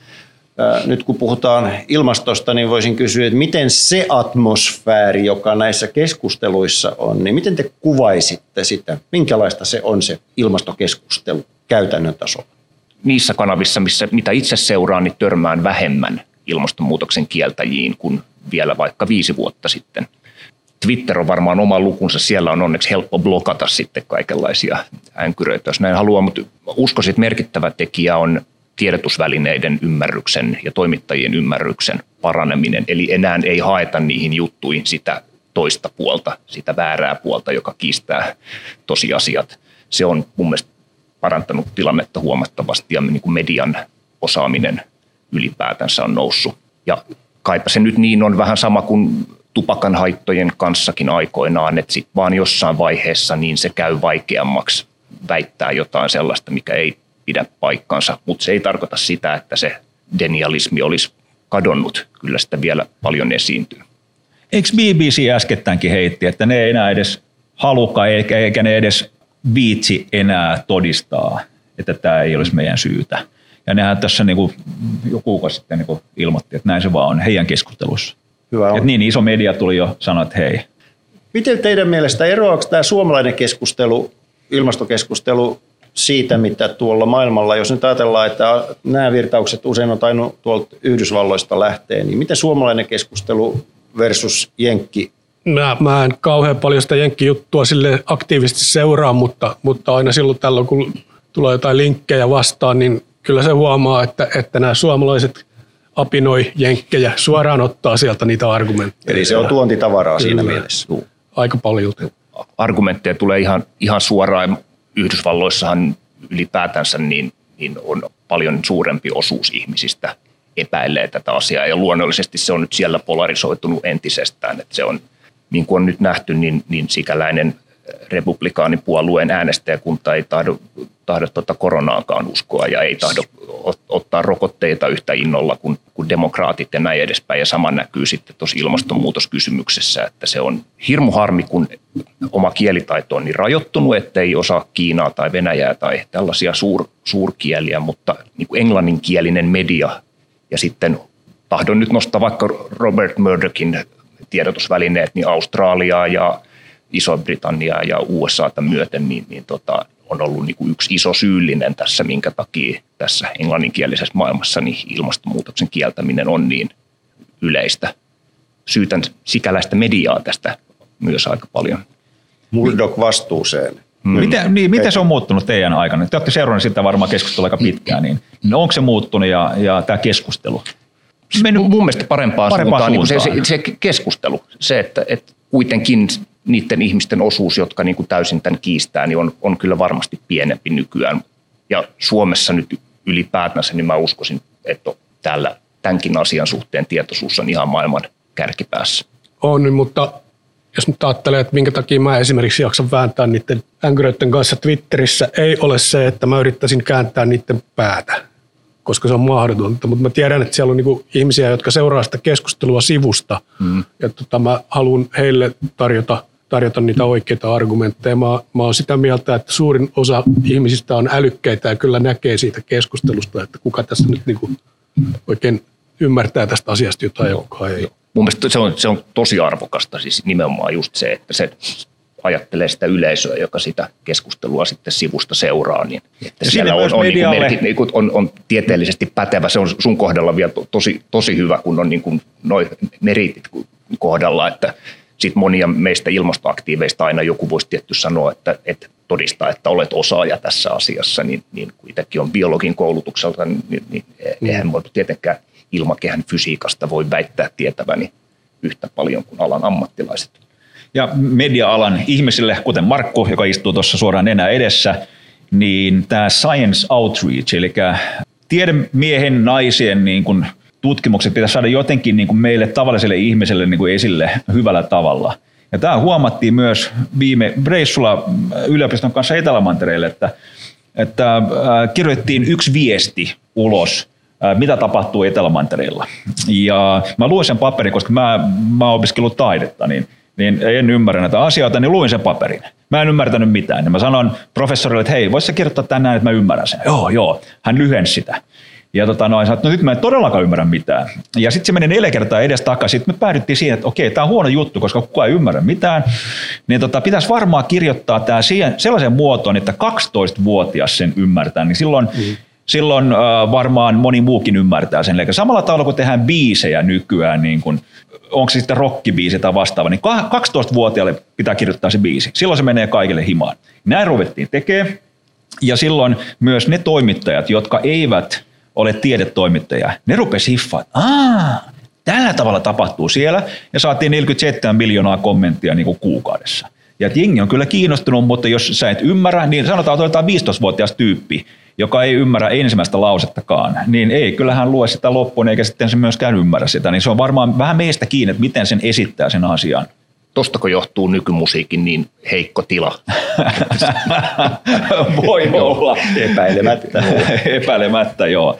A: Nyt kun puhutaan ilmastosta, niin voisin kysyä, että miten se atmosfääri, joka näissä keskusteluissa on, niin miten te kuvaisitte sitä? Minkälaista se on se ilmastokeskustelu käytännön tasolla?
D: niissä kanavissa, missä, mitä itse seuraan, niin törmään vähemmän ilmastonmuutoksen kieltäjiin kuin vielä vaikka viisi vuotta sitten. Twitter on varmaan oma lukunsa, siellä on onneksi helppo blokata sitten kaikenlaisia änkyröitä, jos näin haluaa, mutta uskoisin, että merkittävä tekijä on tiedotusvälineiden ymmärryksen ja toimittajien ymmärryksen paraneminen. Eli enää ei haeta niihin juttuihin sitä toista puolta, sitä väärää puolta, joka kiistää tosiasiat. Se on mun mielestä parantanut tilannetta huomattavasti ja niin kuin median osaaminen ylipäätänsä on noussut. Ja kaipa se nyt niin on vähän sama kuin tupakan haittojen kanssakin aikoinaan, että sitten vaan jossain vaiheessa niin se käy vaikeammaksi väittää jotain sellaista, mikä ei pidä paikkansa, mutta se ei tarkoita sitä, että se denialismi olisi kadonnut. Kyllä sitä vielä paljon esiintyy.
B: Eikö BBC äskettäänkin heitti, että ne ei enää edes haluka eikä, eikä ne edes viitsi enää todistaa, että tämä ei olisi meidän syytä. Ja nehän tässä niin kuin, joku kuukausi sitten niin kuin ilmoitti, että näin se vaan on heidän keskustelussa.
A: Hyvä on.
B: Et niin iso media tuli jo sanoa, että hei.
A: Miten teidän mielestä eroaako tämä suomalainen keskustelu, ilmastokeskustelu siitä, mitä tuolla maailmalla, jos nyt ajatellaan, että nämä virtaukset usein on tainnut tuolta Yhdysvalloista lähteä, niin miten suomalainen keskustelu versus Jenkki
C: Mä, mä en kauhean paljon sitä jenkkijuttua sille aktiivisesti seuraa, mutta, mutta aina silloin tällöin, kun tulee jotain linkkejä vastaan, niin kyllä se huomaa, että, että nämä suomalaiset apinoi jenkkejä suoraan ottaa sieltä niitä argumentteja.
A: Eli se on tuontitavaraa siinä
C: Kyllä.
A: mielessä.
C: Aika paljon.
D: argumentteja tulee ihan, ihan suoraan. Yhdysvalloissahan ylipäätänsä niin, niin on paljon suurempi osuus ihmisistä epäilee tätä asiaa. Ja luonnollisesti se on nyt siellä polarisoitunut entisestään, että se on niin kuin on nyt nähty, niin, niin sikäläinen republikaanipuolueen äänestäjäkunta ei tahdo, tahdo tuota koronaakaan uskoa ja ei tahdo ot- ottaa rokotteita yhtä innolla kuin, kuin demokraatit ja näin edespäin. Ja sama näkyy sitten tuossa ilmastonmuutoskysymyksessä, että se on hirmu harmi, kun oma kielitaito on niin rajoittunut, että ei osaa Kiinaa tai Venäjää tai tällaisia suur, suurkieliä, mutta niin kuin englanninkielinen media ja sitten tahdon nyt nostaa vaikka Robert Murdochin tiedotusvälineet, niin Australiaa ja Iso-Britanniaa ja USAta myöten, niin, niin tota, on ollut niin kuin yksi iso syyllinen tässä, minkä takia tässä englanninkielisessä maailmassa niin ilmastonmuutoksen kieltäminen on niin yleistä. Syytän sikäläistä mediaa tästä myös aika paljon.
A: Murdoch vastuuseen.
B: Miten, niin, miten se on muuttunut teidän aikana? Te olette seuranneet sitä varmaan keskustelua aika pitkään, niin, niin onko se muuttunut ja, ja tämä keskustelu?
D: Mennyt mun mielestä parempaan,
B: parempaan
D: suuntaan, niin kuin se,
B: suuntaan.
D: se, se keskustelu, se, että, että kuitenkin niiden ihmisten osuus, jotka niin kuin täysin tämän kiistää, niin on, on kyllä varmasti pienempi nykyään. Ja Suomessa nyt ylipäätänsä, niin mä uskoisin, että täällä tämänkin asian suhteen tietoisuus on ihan maailman kärkipäässä.
C: On, mutta jos nyt ajattelee, että minkä takia mä esimerkiksi jaksan vääntää niiden änkyröiden kanssa Twitterissä, ei ole se, että mä yrittäisin kääntää niiden päätä, koska se on mahdotonta. Mutta mä tiedän, että siellä on niinku ihmisiä, jotka seuraa sitä keskustelua sivusta, mm. ja tota, mä haluan heille tarjota, tarjota niitä oikeita argumentteja. Mä, mä oon sitä mieltä, että suurin osa ihmisistä on älykkäitä ja kyllä näkee siitä keskustelusta, että kuka tässä nyt niinku oikein ymmärtää tästä asiasta jotain, joka ei.
D: Mun mielestä se on, se on tosi arvokasta, siis nimenomaan just se, että se ajattelee sitä yleisöä, joka sitä keskustelua sitten sivusta seuraa, niin että
B: Ja
D: siellä on, on, niin kuin merkit, niin kuin on, on tieteellisesti pätevä. Se on sun kohdalla vielä to- tosi, tosi hyvä, kun on niin kuin noi meritit kohdalla, että sitten monia meistä ilmastoaktiiveista aina joku voisi tietty sanoa, että, että todistaa, että olet osaaja tässä asiassa, niin, niin kun itsekin on biologin koulutukselta, niin, niin, niin eihän voi tietenkään ilmakehän fysiikasta voi väittää tietäväni yhtä paljon kuin alan ammattilaiset.
B: Ja media-alan ihmisille, kuten Markku, joka istuu tuossa suoraan enää edessä, niin tämä science outreach, eli tiedemiehen, naisien niin kuin tutkimukset pitäisi saada jotenkin niin kuin meille tavalliselle ihmiselle niin kuin esille hyvällä tavalla. Ja tämä huomattiin myös viime reissulla yliopiston kanssa Etelämantereelle, että, että äh, kirjoitettiin yksi viesti ulos, äh, mitä tapahtuu Etelämantereella. Ja mä luin sen paperin, koska mä, mä oon opiskellut taidetta, niin, niin en ymmärrä näitä asioita, niin luin sen paperin. Mä en ymmärtänyt mitään. Ja mä sanoin professorille, että hei, voisi sä kirjoittaa tänään, että mä ymmärrän sen. Joo, joo. Hän lyhensi sitä. Ja tota, no, sanoin, että no nyt mä en todellakaan ymmärrä mitään. Ja sitten se meni neljä kertaa edes takaisin. Sitten me päädyttiin siihen, että okei, tämä on huono juttu, koska kukaan ei ymmärrä mitään. Niin tota, pitäisi varmaan kirjoittaa tämä siihen, sellaisen muotoon, että 12-vuotias sen ymmärtää. Niin silloin, mm. silloin äh, varmaan moni muukin ymmärtää sen. Eli samalla tavalla kun tehdään biisejä nykyään, niin kun, onko se sitten rockibiisi tai vastaava, niin 12-vuotiaalle pitää kirjoittaa se biisi. Silloin se menee kaikille himaan. Näin ruvettiin tekemään. Ja silloin myös ne toimittajat, jotka eivät ole tiedetoimittajia, ne rupesi hiffaa, että aah, tällä tavalla tapahtuu siellä, ja saatiin 47 miljoonaa kommenttia niin kuin kuukaudessa. Ja jengi on kyllä kiinnostunut, mutta jos sä et ymmärrä, niin sanotaan, että otetaan 15-vuotias tyyppi, joka ei ymmärrä ensimmäistä lausettakaan, niin ei kyllähän lue sitä loppuun, eikä sitten se myöskään ymmärrä sitä. Niin se on varmaan vähän meistä kiinni, että miten sen esittää sen asian.
D: Tostako johtuu nykymusiikin niin heikko tila?
B: Voi olla.
A: Epäilemättä.
B: Epäilemättä, joo.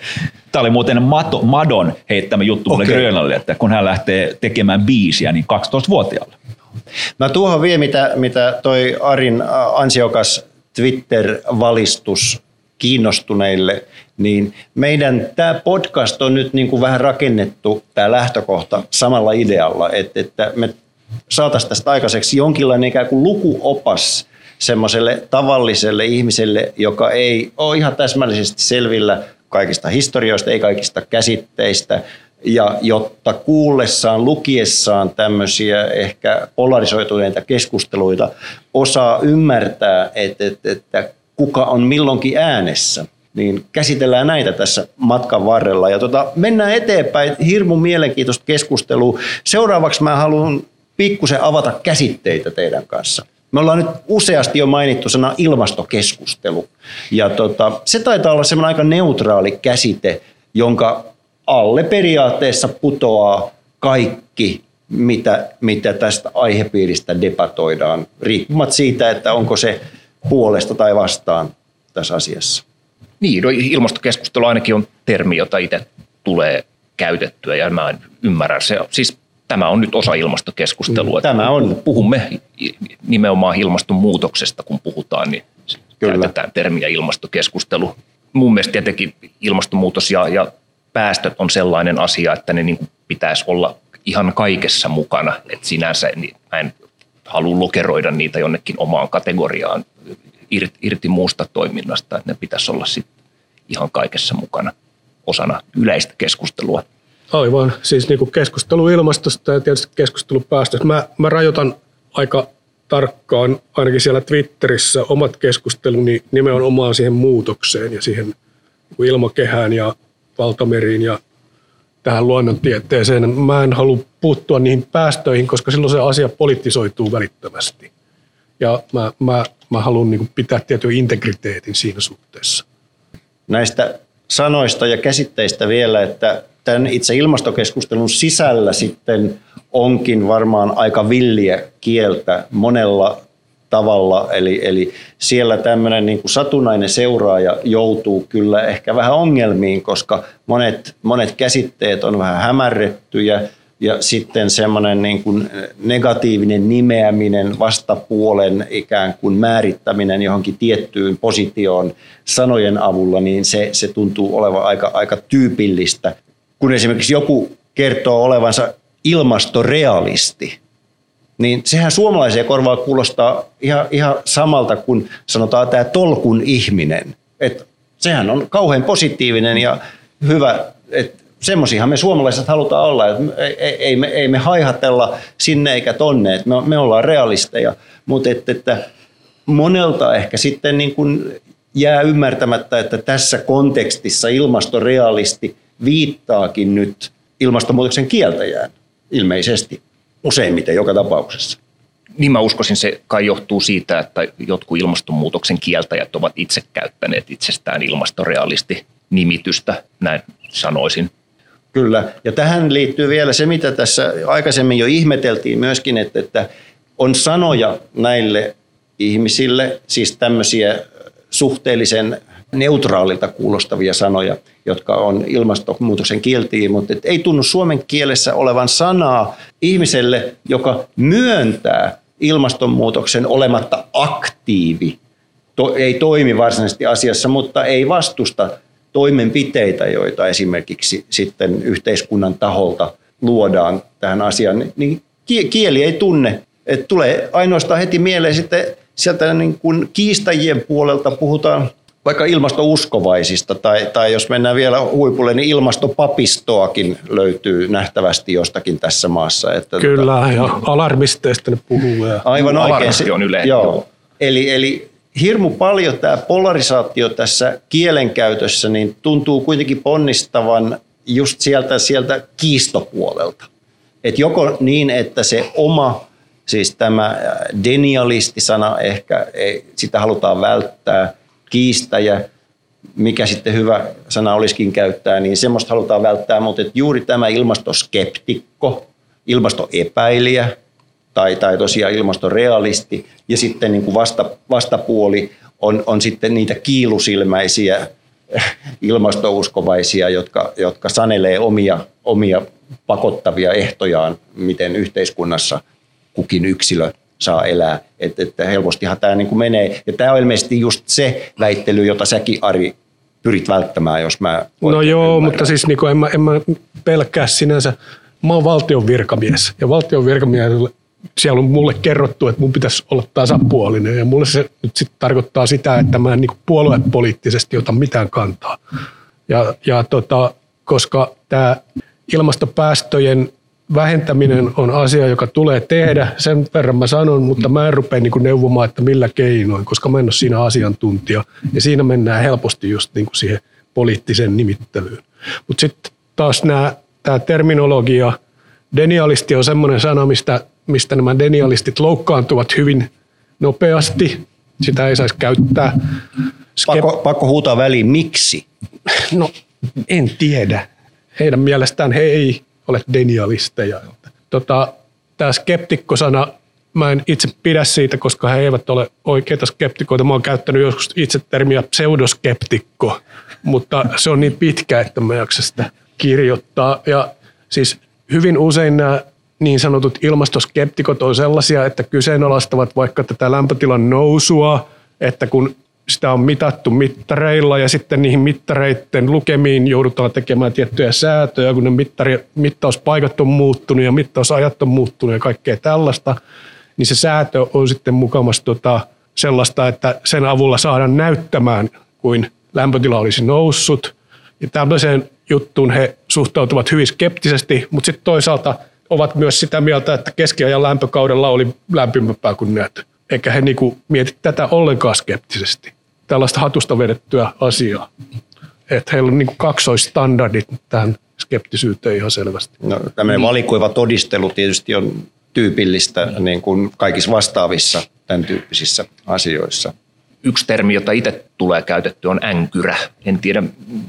B: Tämä oli muuten Mato, Madon heittämä juttu mulle
A: Okei.
B: Grönlannille, että kun hän lähtee tekemään biisiä, niin 12-vuotiaalle.
A: Mä tuohon vielä, mitä, mitä toi Arin ansiokas Twitter-valistus kiinnostuneille, niin meidän tämä podcast on nyt niin kuin vähän rakennettu, tämä lähtökohta samalla idealla, että, että me saataisiin tästä aikaiseksi jonkinlainen ikään kuin lukuopas semmoiselle tavalliselle ihmiselle, joka ei ole ihan täsmällisesti selvillä kaikista historioista, ei kaikista käsitteistä, ja jotta kuullessaan, lukiessaan tämmöisiä ehkä polarisoituneita keskusteluita osaa ymmärtää, että, että, että kuka on milloinkin äänessä, niin käsitellään näitä tässä matkan varrella. Ja tota, mennään eteenpäin, hirmu mielenkiintoista keskustelua. Seuraavaksi mä haluan pikkusen avata käsitteitä teidän kanssa. Me ollaan nyt useasti jo mainittu sana ilmastokeskustelu. Ja tota, se taitaa olla semmoinen aika neutraali käsite, jonka alle periaatteessa putoaa kaikki, mitä, mitä tästä aihepiiristä debatoidaan, riippumatta siitä, että onko se puolesta tai vastaan tässä asiassa.
D: Niin, no ilmastokeskustelu ainakin on termi, jota itse tulee käytettyä ja mä en ymmärrä. Se, siis tämä on nyt osa ilmastokeskustelua.
A: Tämä on.
D: Puhumme nimenomaan ilmastonmuutoksesta, kun puhutaan, niin Kyllä. käytetään termiä ilmastokeskustelu. Mun mielestä tietenkin ilmastonmuutos ja, ja päästöt on sellainen asia, että ne niin pitäisi olla ihan kaikessa mukana. Et sinänsä niin mä en halua lokeroida niitä jonnekin omaan kategoriaan irti, irti muusta toiminnasta, että ne pitäisi olla sitten ihan kaikessa mukana osana yleistä keskustelua.
C: Aivan, siis niin kuin keskustelu ilmastosta ja tietysti keskustelu päästöstä. Mä, mä rajoitan aika tarkkaan, ainakin siellä Twitterissä, omat keskusteluni nimenomaan siihen muutokseen ja siihen niin ilmakehään ja valtameriin ja tähän luonnontieteeseen. Mä en halua puuttua niihin päästöihin, koska silloin se asia politisoituu välittömästi. Ja mä, mä, mä haluan niin pitää tietyn integriteetin siinä suhteessa.
A: Näistä sanoista ja käsitteistä vielä, että tämän itse ilmastokeskustelun sisällä sitten onkin varmaan aika villiä kieltä monella tavalla. Eli, eli siellä tämmöinen niin kuin satunnainen seuraaja joutuu kyllä ehkä vähän ongelmiin, koska monet, monet käsitteet on vähän hämärrettyjä ja sitten semmoinen niin kuin negatiivinen nimeäminen, vastapuolen ikään kuin määrittäminen johonkin tiettyyn positioon sanojen avulla, niin se, se tuntuu olevan aika, aika tyypillistä. Kun esimerkiksi joku kertoo olevansa ilmastorealisti, niin sehän suomalaiseen korvaan kuulostaa ihan, ihan samalta kuin sanotaan tämä tolkun ihminen. Et sehän on kauhean positiivinen ja hyvä, että semmoisiahan me suomalaiset halutaan olla, että ei, ei, me, ei me haihatella sinne eikä tonne, että me, me ollaan realisteja, mutta että, että monelta ehkä sitten niin kuin jää ymmärtämättä, että tässä kontekstissa ilmastorealisti viittaakin nyt ilmastonmuutoksen kieltäjään ilmeisesti useimmiten joka tapauksessa.
D: Niin mä uskoisin, se kai johtuu siitä, että jotkut ilmastonmuutoksen kieltäjät ovat itse käyttäneet itsestään ilmastorealisti nimitystä, näin sanoisin.
A: Kyllä, ja tähän liittyy vielä se, mitä tässä aikaisemmin jo ihmeteltiin myöskin, että, että on sanoja näille ihmisille, siis tämmöisiä suhteellisen neutraalilta kuulostavia sanoja, jotka on ilmastonmuutoksen kieltiin, mutta ei tunnu suomen kielessä olevan sanaa ihmiselle, joka myöntää ilmastonmuutoksen olematta aktiivi, to, ei toimi varsinaisesti asiassa, mutta ei vastusta toimenpiteitä, joita esimerkiksi sitten yhteiskunnan taholta luodaan tähän asiaan, niin kieli ei tunne. Et tulee ainoastaan heti mieleen sitten sieltä niin kuin kiistajien puolelta puhutaan vaikka ilmastouskovaisista, tai, tai jos mennään vielä huipulle, niin ilmastopapistoakin löytyy nähtävästi jostakin tässä maassa.
C: Että Kyllä, tota, ja alarmisteista ne puhuu. Ja
A: aivan oikein.
D: Se, on yleinen.
A: Joo. joo. Eli, eli hirmu paljon tämä polarisaatio tässä kielenkäytössä niin tuntuu kuitenkin ponnistavan just sieltä, sieltä kiistopuolelta. Et joko niin, että se oma, siis tämä denialisti-sana ehkä, ei, sitä halutaan välttää – kiistäjä, mikä sitten hyvä sana olisikin käyttää, niin semmoista halutaan välttää, mutta että juuri tämä ilmastoskeptikko, ilmastoepäilijä tai, tai tosiaan ilmastorealisti ja sitten niin kuin vasta, vastapuoli on, on sitten niitä kiilusilmäisiä ilmastouskovaisia, jotka, jotka sanelee omia, omia pakottavia ehtojaan, miten yhteiskunnassa kukin yksilö saa elää. Että, että helpostihan tämä niin kuin menee. Ja tämä on ilmeisesti just se väittely, jota säkin Ari pyrit välttämään, jos mä...
C: No joo, ymmärrän. mutta siis niin kuin en, mä, en mä pelkää sinänsä. Mä oon valtion virkamies ja valtion virkamiehelle siellä on mulle kerrottu, että mun pitäisi olla tasapuolinen ja mulle se nyt sitten tarkoittaa sitä, että mä en niin puoluepoliittisesti ota mitään kantaa. Ja, ja tota, koska tämä ilmastopäästöjen vähentäminen on asia, joka tulee tehdä, sen verran mä sanon, mutta mä en rupea niin neuvomaan, että millä keinoin, koska mä en ole siinä asiantuntija. Ja siinä mennään helposti just niin kuin siihen poliittiseen nimittelyyn. Mutta sitten taas tämä terminologia, denialisti on semmoinen sana, mistä, mistä nämä denialistit loukkaantuvat hyvin nopeasti. Sitä ei saisi käyttää.
A: Skep- pakko, pakko huutaa väliin, miksi?
C: No, en tiedä. Heidän mielestään he ei ole denialisteja. Tota, Tämä skeptikkosana, mä en itse pidä siitä, koska he eivät ole oikeita skeptikoita. Mä oon käyttänyt joskus itse termiä pseudoskeptikko, mutta se on niin pitkä, että mä jaksa sitä kirjoittaa. Ja siis hyvin usein nämä niin sanotut ilmastoskeptikot on sellaisia, että kyseenalaistavat vaikka tätä lämpötilan nousua, että kun sitä on mitattu mittareilla ja sitten niihin mittareiden lukemiin joudutaan tekemään tiettyjä säätöjä, kun ne mittari, mittauspaikat on muuttunut ja mittausajat on muuttunut ja kaikkea tällaista, niin se säätö on sitten mukamassa tota sellaista, että sen avulla saadaan näyttämään, kuin lämpötila olisi noussut. Ja tämmöiseen juttuun he suhtautuvat hyvin skeptisesti, mutta sitten toisaalta ovat myös sitä mieltä, että keskiajan lämpökaudella oli lämpimämpää kuin nyt. Eikä he niinku mieti tätä ollenkaan skeptisesti tällaista hatusta vedettyä asiaa. Että heillä on niin kuin kaksoistandardit tähän skeptisyyteen ihan selvästi.
A: No, tämmöinen valikoiva todistelu tietysti on tyypillistä niin kuin kaikissa vastaavissa tämän tyyppisissä asioissa.
D: Yksi termi, jota itse tulee käytetty, on änkyrä. En tiedä,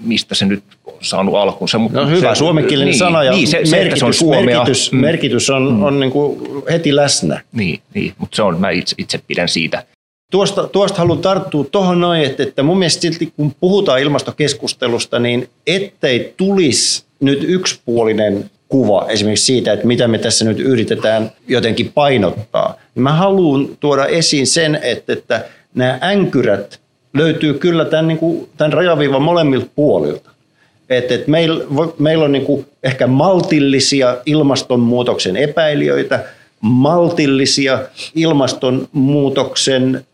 D: mistä se nyt on saanut alkunsa.
A: Mutta no hyvä, suomenkielinen niin, sana ja niin, se, merkitys, se, on suomea. merkitys, mm. merkitys on, mm. on niin kuin heti läsnä.
D: Niin, niin mutta se on, mä itse, itse pidän siitä –
A: Tuosta, tuosta haluan tarttua tuohon noin, että, että mun mielestä silti kun puhutaan ilmastokeskustelusta, niin ettei tulisi nyt yksipuolinen kuva esimerkiksi siitä, että mitä me tässä nyt yritetään jotenkin painottaa. Mä haluan tuoda esiin sen, että, että nämä änkyrät löytyy kyllä tämän, niin kuin, tämän rajaviivan molemmilta puolilta. Että, että meillä, meillä on niin kuin ehkä maltillisia ilmastonmuutoksen epäilijöitä, maltillisia ilmastonmuutoksen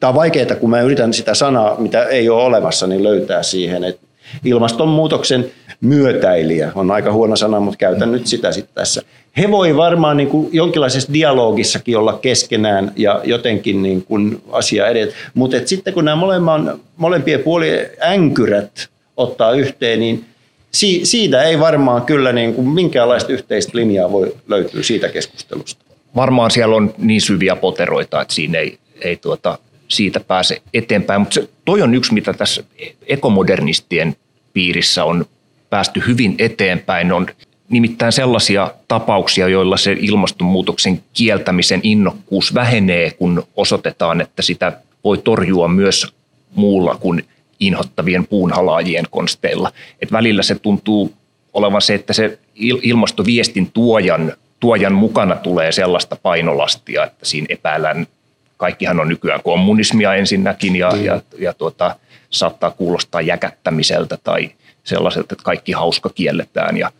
A: Tämä on vaikeaa, kun mä yritän sitä sanaa, mitä ei ole olemassa, niin löytää siihen. Että ilmastonmuutoksen myötäilijä on aika huono sana, mutta käytän nyt sitä sitten tässä. He voi varmaan niin kuin jonkinlaisessa dialogissakin olla keskenään ja jotenkin niin kuin asia edet. Mutta sitten kun nämä molempien puolien änkyrät ottaa yhteen, niin si, siitä ei varmaan kyllä niin kuin minkäänlaista yhteistä linjaa voi löytyä siitä keskustelusta.
D: Varmaan siellä on niin syviä poteroita, että siinä ei ei tuota, siitä pääse eteenpäin. Mutta toi on yksi, mitä tässä ekomodernistien piirissä on päästy hyvin eteenpäin. On nimittäin sellaisia tapauksia, joilla se ilmastonmuutoksen kieltämisen innokkuus vähenee, kun osoitetaan, että sitä voi torjua myös muulla kuin inhottavien puunhalaajien konsteilla. Et välillä se tuntuu olevan se, että se ilmastoviestin tuojan, tuojan mukana tulee sellaista painolastia, että siinä epäillään kaikkihan on nykyään kommunismia ensinnäkin ja, mm. ja, ja tuota, saattaa kuulostaa jäkättämiseltä tai sellaiselta, että kaikki hauska kielletään ja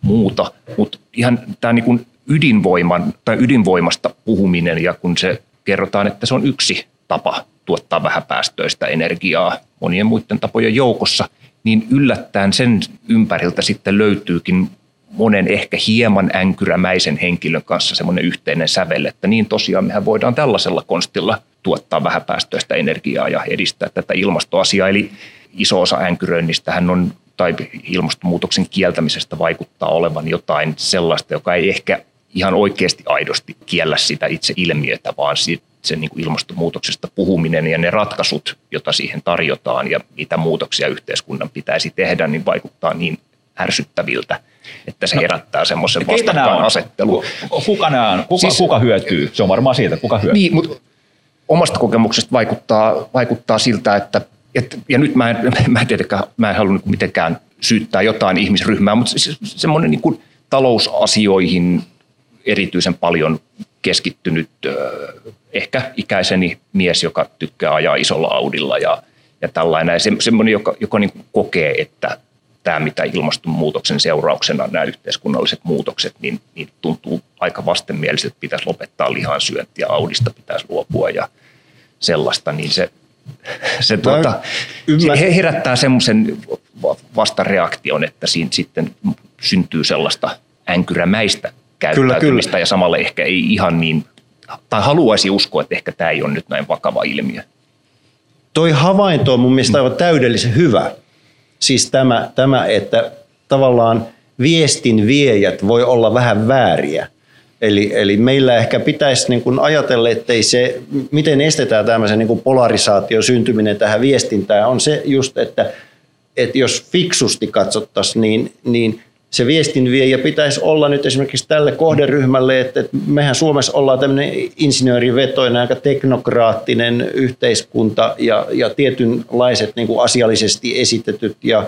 D: muuta. Mutta ihan tämä niin ydinvoiman tai ydinvoimasta puhuminen ja kun se kerrotaan, että se on yksi tapa tuottaa vähäpäästöistä energiaa monien muiden tapojen joukossa, niin yllättäen sen ympäriltä sitten löytyykin monen ehkä hieman änkyrämäisen henkilön kanssa semmoinen yhteinen sävel, että niin tosiaan mehän voidaan tällaisella konstilla tuottaa vähäpäästöistä energiaa ja edistää tätä ilmastoasiaa. Eli iso osa änkyröinnistähän on tai ilmastonmuutoksen kieltämisestä vaikuttaa olevan jotain sellaista, joka ei ehkä ihan oikeasti aidosti kiellä sitä itse ilmiötä, vaan se niin kuin ilmastonmuutoksesta puhuminen ja ne ratkaisut, joita siihen tarjotaan ja mitä muutoksia yhteiskunnan pitäisi tehdä, niin vaikuttaa niin ärsyttäviltä, että se no, herättää semmoisen vastakkainasettelun.
B: Kuka, nämä on? Kuka, siis, kuka hyötyy? Se on varmaan siitä, kuka hyötyy.
D: Niin, mutta omasta kokemuksesta vaikuttaa, vaikuttaa siltä, että, että ja nyt mä en, mä en tietenkään, mä en halua mitenkään syyttää jotain ihmisryhmää, mutta se, semmoinen niin kuin talousasioihin erityisen paljon keskittynyt ehkä ikäiseni mies, joka tykkää ajaa isolla Audilla ja, ja tällainen. Ja se, semmoinen, joka, joka niin kokee, että tämä, mitä ilmastonmuutoksen seurauksena nämä yhteiskunnalliset muutokset, niin, niin tuntuu aika vastenmieliseltä, että pitäisi lopettaa lihansyöntiä, Audista pitäisi luopua ja sellaista, niin se, se, tuota, se herättää semmoisen vastareaktion, että siinä sitten syntyy sellaista änkyrämäistä käyttäytymistä kyllä, kyllä. ja samalla ehkä ei ihan niin, tai haluaisi uskoa, että ehkä tämä ei ole nyt näin vakava ilmiö.
A: Toi havainto on mun mielestä aivan täydellisen hyvä. Siis tämä, tämä että tavallaan viestin viejät voi olla vähän vääriä. Eli, eli meillä ehkä pitäisi niin kuin ajatella, että se, miten estetään tämmöisen niin kuin polarisaation syntyminen tähän viestintään, on se just, että, että jos fiksusti katsottaisiin, niin, niin se viestinviejä pitäisi olla nyt esimerkiksi tälle kohderyhmälle, että, että mehän Suomessa ollaan tämmöinen insinöörivetoinen, aika teknokraattinen yhteiskunta ja, ja tietynlaiset niin kuin asiallisesti esitetyt ja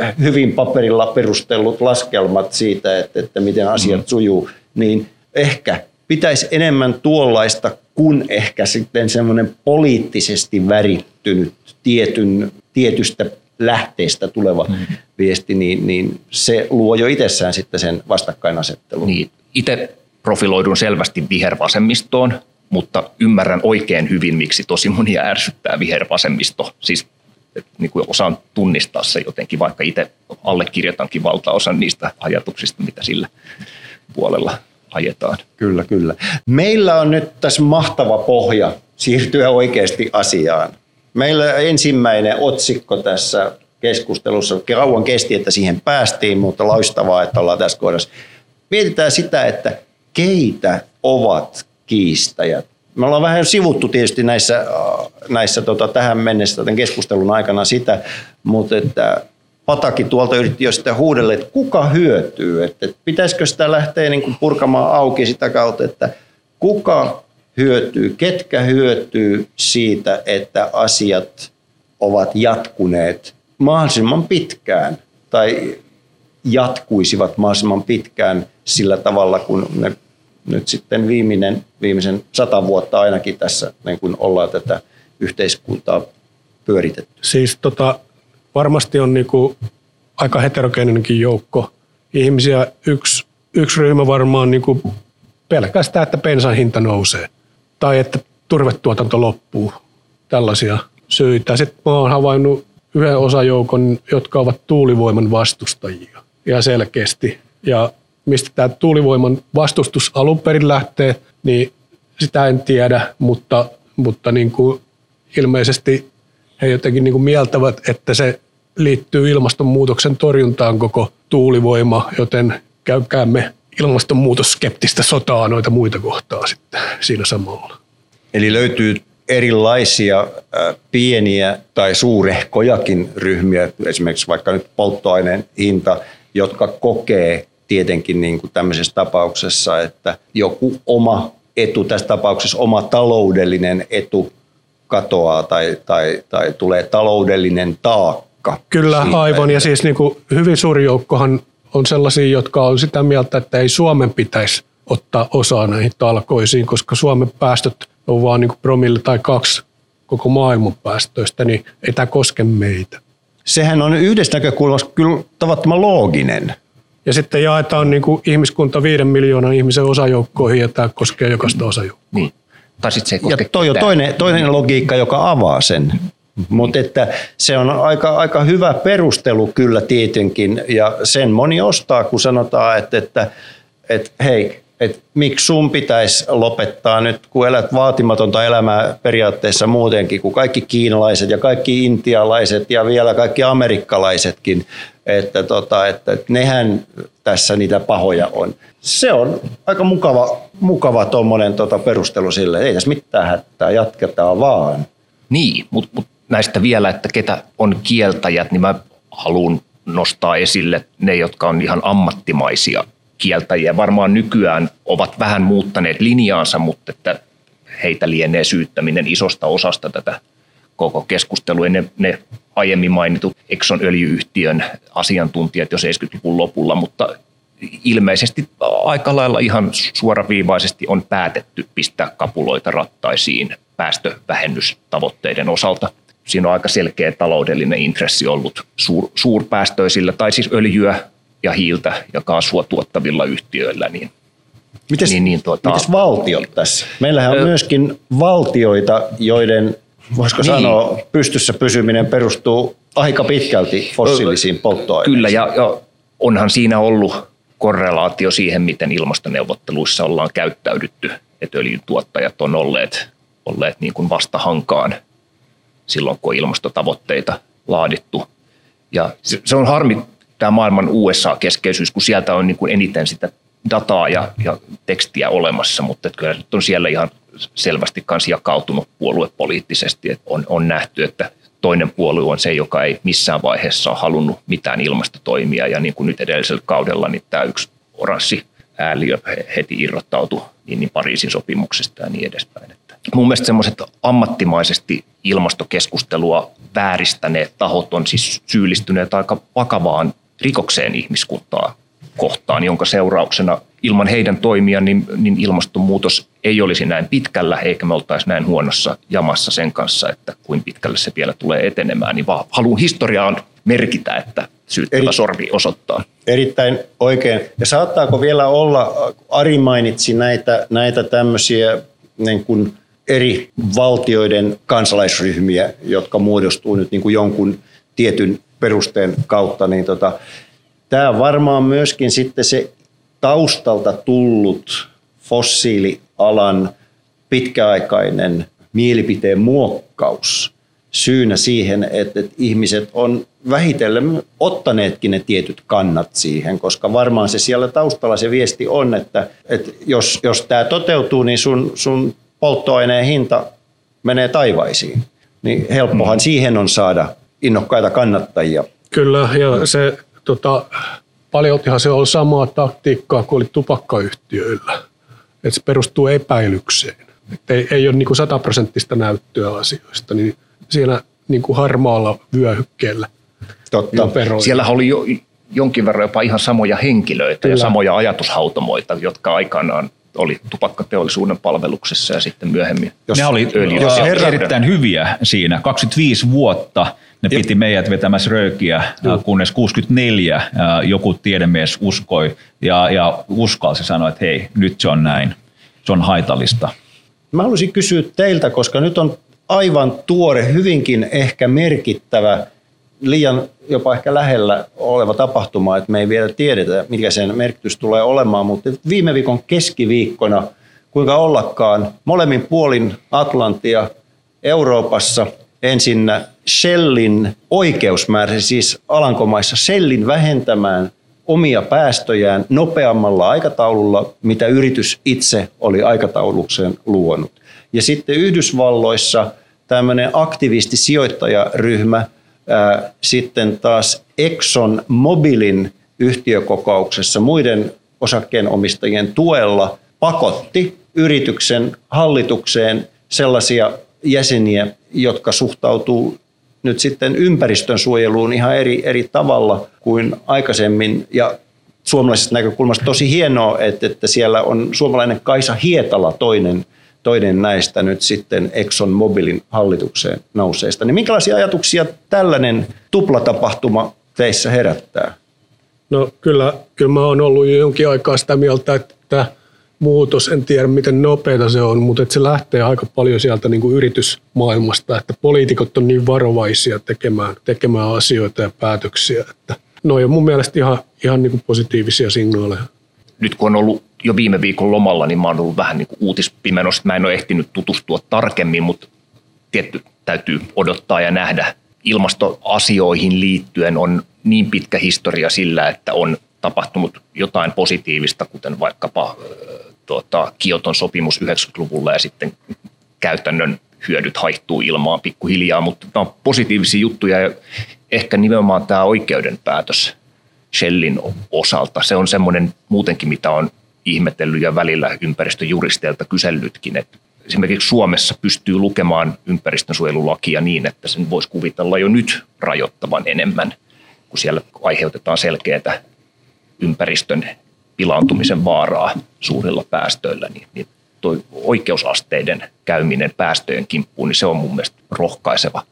A: äh, hyvin paperilla perustellut laskelmat siitä, että, että miten asiat mm. sujuu, niin ehkä pitäisi enemmän tuollaista kuin ehkä sitten semmoinen poliittisesti värittynyt tietyn, tietystä lähteestä tuleva mm. viesti, niin, niin se luo jo itsessään sitten sen vastakkainasettelun.
D: Niin, itse profiloidun selvästi vihervasemmistoon, mutta ymmärrän oikein hyvin, miksi tosi monia ärsyttää vihervasemmisto. Siis niin kuin osaan tunnistaa se jotenkin, vaikka itse allekirjoitankin valtaosan niistä ajatuksista, mitä sillä puolella ajetaan.
A: Kyllä, kyllä. Meillä on nyt tässä mahtava pohja siirtyä oikeasti asiaan. Meillä ensimmäinen otsikko tässä keskustelussa, kauan kesti, että siihen päästiin, mutta loistavaa, että ollaan tässä kohdassa. Mietitään sitä, että keitä ovat kiistäjät. Me ollaan vähän sivuttu tietysti näissä, näissä tota, tähän mennessä tämän keskustelun aikana sitä, mutta että Pataki tuolta yritti jo sitä huudelle, että kuka hyötyy, että pitäisikö sitä lähteä niin kuin purkamaan auki sitä kautta, että kuka hyötyy, ketkä hyötyy siitä, että asiat ovat jatkuneet mahdollisimman pitkään tai jatkuisivat mahdollisimman pitkään sillä tavalla, kun ne nyt sitten viimeinen, viimeisen sata vuotta ainakin tässä niin kun ollaan tätä yhteiskuntaa pyöritetty.
C: Siis tota, varmasti on niinku aika heterogeeninenkin joukko ihmisiä. Yksi, yksi ryhmä varmaan niinku pelkästään, että bensan hinta nousee tai että turvetuotanto loppuu. Tällaisia syitä. Sitten mä oon havainnut yhden osajoukon, jotka ovat tuulivoiman vastustajia ja selkeästi. Ja mistä tämä tuulivoiman vastustus alun perin lähtee, niin sitä en tiedä, mutta, mutta niin kuin ilmeisesti he jotenkin niin kuin mieltävät, että se liittyy ilmastonmuutoksen torjuntaan koko tuulivoima, joten käykäämme ilmastonmuutosskeptistä sotaa noita muita kohtaa sitten siinä samalla.
A: Eli löytyy erilaisia pieniä tai suurehkojakin ryhmiä, esimerkiksi vaikka nyt polttoaineen hinta, jotka kokee tietenkin niin kuin tämmöisessä tapauksessa, että joku oma etu, tässä tapauksessa oma taloudellinen etu katoaa tai, tai, tai tulee taloudellinen taakka.
C: Kyllä, siitä, aivan. Että... Ja siis niin kuin hyvin suuri joukkohan on sellaisia, jotka on sitä mieltä, että ei Suomen pitäisi ottaa osaa näihin talkoisiin, koska Suomen päästöt on vaan niin promille tai kaksi koko maailman päästöistä, niin ei tämä koske meitä.
A: Sehän on yhdestä näkökulmasta kyllä tavattoman looginen.
C: Ja sitten jaetaan niin kuin ihmiskunta viiden miljoonan ihmisen osajoukkoihin ja tämä koskee jokaista osajoukkoa. Niin.
D: Tai sitten se ei koske
A: ja toi on toinen, toinen logiikka, joka avaa sen. Mutta että se on aika, aika hyvä perustelu kyllä tietenkin, ja sen moni ostaa, kun sanotaan, että, että, että hei, että miksi sun pitäisi lopettaa nyt, kun elät vaatimatonta elämää periaatteessa muutenkin, kuin kaikki kiinalaiset ja kaikki intialaiset ja vielä kaikki amerikkalaisetkin, että, tota, että nehän tässä niitä pahoja on. Se on aika mukava, mukava tuommoinen tota perustelu sille, ei tässä mitään hätää, jatketaan vaan.
D: Niin, mutta mut näistä vielä, että ketä on kieltäjät, niin mä haluan nostaa esille ne, jotka on ihan ammattimaisia kieltäjiä. Varmaan nykyään ovat vähän muuttaneet linjaansa, mutta että heitä lienee syyttäminen isosta osasta tätä koko keskustelua. Ne, ne aiemmin mainitut Exxon öljyyhtiön asiantuntijat jo 70-luvun lopulla, mutta ilmeisesti aika lailla ihan suoraviivaisesti on päätetty pistää kapuloita rattaisiin päästövähennystavoitteiden osalta. Siinä on aika selkeä taloudellinen intressi ollut suur, suurpäästöisillä, tai siis öljyä ja hiiltä ja kaasua tuottavilla yhtiöillä, niin
A: Mites, niin, niin, tuota, mites valtiot tässä? Meillähän on ö, myöskin valtioita, joiden, voisiko niin. sanoa, pystyssä pysyminen perustuu aika pitkälti fossiilisiin polttoaineisiin.
D: Kyllä, ja, ja onhan siinä ollut korrelaatio siihen, miten ilmastoneuvotteluissa ollaan käyttäydytty, että öljyntuottajat on olleet, olleet niin kuin vastahankaan silloin, kun on ilmastotavoitteita laadittu. Ja se, on harmi, tämä maailman USA-keskeisyys, kun sieltä on niin kuin eniten sitä dataa ja, ja tekstiä olemassa, mutta kyllä nyt on siellä ihan selvästi myös jakautunut puoluepoliittisesti, että on, on nähty, että toinen puolue on se, joka ei missään vaiheessa ole halunnut mitään ilmastotoimia ja niin kuin nyt edellisellä kaudella niin tämä yksi oranssi ääliö heti irrottautui niin, niin Pariisin sopimuksesta ja niin edespäin. Mun mielestä semmoiset ammattimaisesti ilmastokeskustelua vääristäneet tahot on siis syyllistyneet aika vakavaan rikokseen ihmiskuntaa kohtaan, jonka seurauksena ilman heidän toimia niin, niin ilmastonmuutos ei olisi näin pitkällä, eikä me oltaisi näin huonossa jamassa sen kanssa, että kuin pitkälle se vielä tulee etenemään. Niin vaan haluan historiaan merkitä, että syyttävä Eri, sorvi osoittaa.
A: Erittäin oikein. Ja saattaako vielä olla, Ari mainitsi näitä, näitä tämmöisiä niin kuin eri valtioiden kansalaisryhmiä, jotka muodostuu nyt niin kuin jonkun tietyn perusteen kautta, niin tota, tämä varmaan myöskin sitten se taustalta tullut fossiilialan pitkäaikainen mielipiteen muokkaus syynä siihen, että, että ihmiset on vähitellen ottaneetkin ne tietyt kannat siihen, koska varmaan se siellä taustalla se viesti on, että, että jos, jos tämä toteutuu, niin sun, sun polttoaineen hinta menee taivaisiin. Niin helppohan mm. siihen on saada innokkaita kannattajia.
C: Kyllä, ja se tota, paljoltihan se on samaa taktiikkaa kuin oli tupakkayhtiöillä. Että se perustuu epäilykseen. Että ei, ei ole niin sataprosenttista näyttöä asioista, niin siellä niin kuin harmaalla vyöhykkeellä
D: Totta. Siellä oli jo, jonkin verran jopa ihan samoja henkilöitä Kyllä. ja samoja ajatushautomoita, jotka aikanaan oli tupakkateollisuuden palveluksessa ja sitten myöhemmin.
B: Jos, ne oli jos herra... erittäin hyviä siinä, 25 vuotta – ne piti meidät vetämässä röökiä, Juh. kunnes 64 joku tiedemies uskoi ja, ja uskalsi sanoa, että hei, nyt se on näin. Se on haitallista.
A: Mä haluaisin kysyä teiltä, koska nyt on aivan tuore, hyvinkin ehkä merkittävä, liian jopa ehkä lähellä oleva tapahtuma, että me ei vielä tiedetä, mikä sen merkitys tulee olemaan, mutta viime viikon keskiviikkona, kuinka ollakaan, molemmin puolin Atlantia Euroopassa – ensin Shellin oikeusmäärä, siis Alankomaissa Shellin vähentämään omia päästöjään nopeammalla aikataululla, mitä yritys itse oli aikataulukseen luonut. Ja sitten Yhdysvalloissa tämmöinen aktivisti-sijoittajaryhmä sitten taas Exxon Mobilin yhtiökokouksessa muiden osakkeenomistajien tuella pakotti yrityksen hallitukseen sellaisia jäseniä, jotka suhtautuu nyt sitten ympäristön suojeluun ihan eri, eri tavalla kuin aikaisemmin. Ja suomalaisesta näkökulmasta tosi hienoa, että, että siellä on suomalainen Kaisa Hietala toinen, toinen näistä nyt sitten Exxon Mobilin hallitukseen nouseista. Niin minkälaisia ajatuksia tällainen tuplatapahtuma teissä herättää?
C: No kyllä, kyllä mä oon ollut jo jonkin aikaa sitä mieltä, että muutos, en tiedä miten nopeata se on, mutta että se lähtee aika paljon sieltä niin kuin yritysmaailmasta, että poliitikot on niin varovaisia tekemään, tekemään asioita ja päätöksiä, että no on mun mielestä ihan, ihan niin kuin positiivisia signaaleja.
D: Nyt kun on ollut jo viime viikon lomalla, niin mä oon ollut vähän niin kuin uutispimenosta. Mä en ole ehtinyt tutustua tarkemmin, mutta tietty täytyy odottaa ja nähdä. Ilmastoasioihin liittyen on niin pitkä historia sillä, että on tapahtunut jotain positiivista, kuten vaikkapa tuota, Kioton sopimus 90-luvulla ja sitten käytännön hyödyt haihtuu ilmaan pikkuhiljaa, mutta tämä on positiivisia juttuja ja ehkä nimenomaan tämä oikeudenpäätös Shellin osalta, se on semmoinen muutenkin, mitä on ihmetellyt ja välillä ympäristöjuristeilta kysellytkin, että esimerkiksi Suomessa pystyy lukemaan ympäristönsuojelulakia niin, että sen voisi kuvitella jo nyt rajoittavan enemmän, kun siellä aiheutetaan selkeää ympäristön pilaantumisen vaaraa suurilla päästöillä, niin, niin tuo oikeusasteiden käyminen päästöjen kimppuun, niin se on mun mielestä rohkaiseva.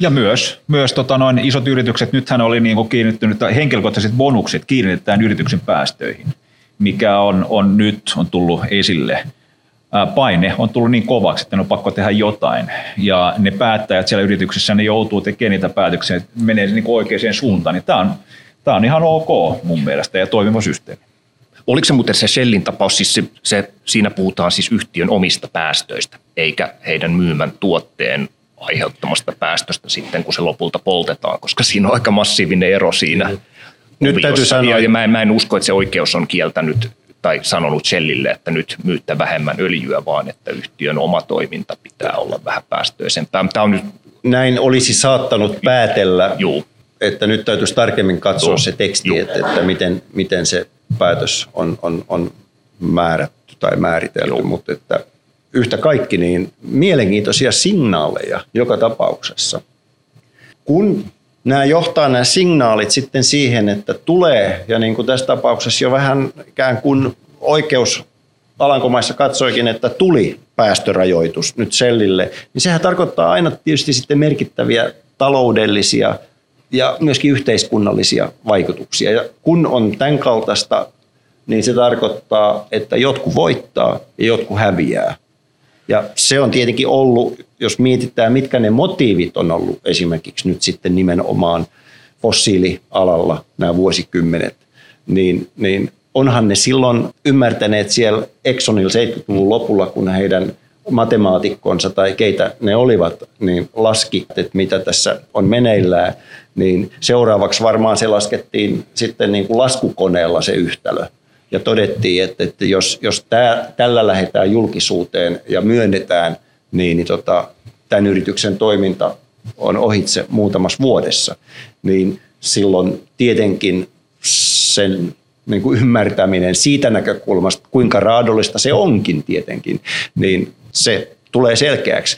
B: Ja myös, myös tota noin isot yritykset, nythän oli niin kiinnittynyt, henkilökohtaiset bonukset kiinnitetään yrityksen päästöihin, mikä on, on nyt on tullut esille. Paine on tullut niin kovaksi, että ne on pakko tehdä jotain. Ja ne päättäjät siellä yrityksessä, ne joutuu tekemään niitä päätöksiä, että menee niin oikeaan suuntaan. Niin tämä on, tämä on ihan ok mun mielestä ja toimiva systeemi.
D: Oliko se muuten se Shellin tapaus, siis se, se, siinä puhutaan siis yhtiön omista päästöistä, eikä heidän myymän tuotteen aiheuttamasta päästöstä sitten, kun se lopulta poltetaan, koska siinä on aika massiivinen ero siinä. Mm. Nyt täytyy sanoa, ja mä en, mä en usko, että se oikeus on kieltänyt tai sanonut Shellille, että nyt myyttä vähemmän öljyä, vaan että yhtiön oma toiminta pitää olla vähän päästöisempää. Tämä on nyt...
A: Näin olisi saattanut päätellä, Juu. että nyt täytyisi tarkemmin katsoa Juu. se teksti, että, että miten, miten se päätös on, on, on määrätty tai määritelty, Joo. mutta että yhtä kaikki niin mielenkiintoisia signaaleja joka tapauksessa. Kun nämä johtaa nämä signaalit sitten siihen, että tulee, ja niin kuin tässä tapauksessa jo vähän ikään kuin oikeus Alankomaissa katsoikin, että tuli päästörajoitus nyt sellille, niin sehän tarkoittaa aina tietysti sitten merkittäviä taloudellisia ja myöskin yhteiskunnallisia vaikutuksia. Ja kun on tämän kaltaista, niin se tarkoittaa, että jotkut voittaa ja jotkut häviää. Ja se on tietenkin ollut, jos mietitään, mitkä ne motiivit on ollut esimerkiksi nyt sitten nimenomaan fossiilialalla nämä vuosikymmenet, niin, niin onhan ne silloin ymmärtäneet siellä Exxonilla 70-luvun lopulla, kun heidän matemaatikkonsa tai keitä ne olivat, niin laski, että mitä tässä on meneillään, niin seuraavaksi varmaan se laskettiin sitten niin kuin laskukoneella se yhtälö ja todettiin, että, että jos, jos tää, tällä lähdetään julkisuuteen ja myönnetään, niin, niin tota, tämän yrityksen toiminta on ohitse muutamassa vuodessa, niin silloin tietenkin sen niin kuin ymmärtäminen siitä näkökulmasta, kuinka raadollista se onkin tietenkin, niin se tulee selkeäksi.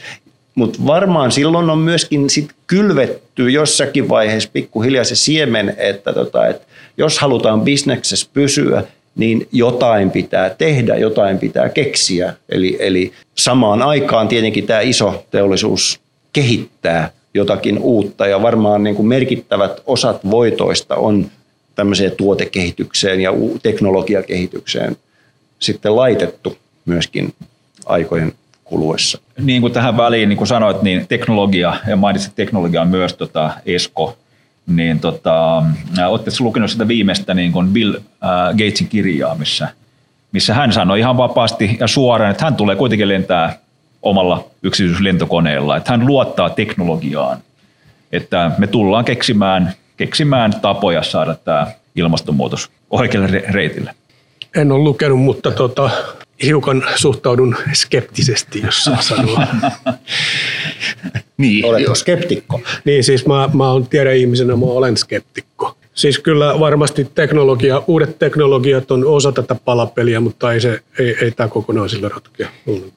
A: Mutta varmaan silloin on myöskin sit kylvetty jossakin vaiheessa pikkuhiljaa se siemen, että tota, et jos halutaan bisneksessä pysyä, niin jotain pitää tehdä, jotain pitää keksiä. Eli, eli samaan aikaan tietenkin tämä iso teollisuus kehittää jotakin uutta ja varmaan niin kuin merkittävät osat voitoista on tämmöiseen tuotekehitykseen ja teknologiakehitykseen sitten laitettu myöskin aikojen kuluessa.
B: Niin kuin tähän väliin, niin kuin sanoit, niin teknologia, ja mainitsit teknologiaa myös tota ESCO, niin tota, oletteko lukenut sitä viimeistä niin kuin Bill äh, Gatesin kirjaa, missä, missä hän sanoi ihan vapaasti ja suoraan, että hän tulee kuitenkin lentää omalla yksityislentokoneella, että hän luottaa teknologiaan, että me tullaan keksimään, keksimään tapoja saada tämä ilmastonmuutos oikealle reitille.
C: En ole lukenut, mutta tota, hiukan suhtaudun skeptisesti, jos saa sanoa.
A: niin. Oletko skeptikko?
C: Niin, siis mä, mä olen ihmisenä, mä olen skeptikko. Siis kyllä varmasti teknologia, uudet teknologiat on osa tätä palapeliä, mutta ei, se, ei, ei tämä kokonaan sillä ratkea.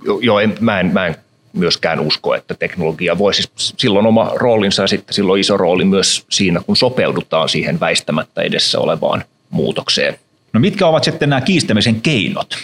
D: Joo, jo, en, mä, en, mä en myöskään usko, että teknologia voi siis silloin oma roolinsa ja sitten silloin iso rooli myös siinä, kun sopeudutaan siihen väistämättä edessä olevaan muutokseen.
B: No mitkä ovat sitten nämä kiistämisen keinot?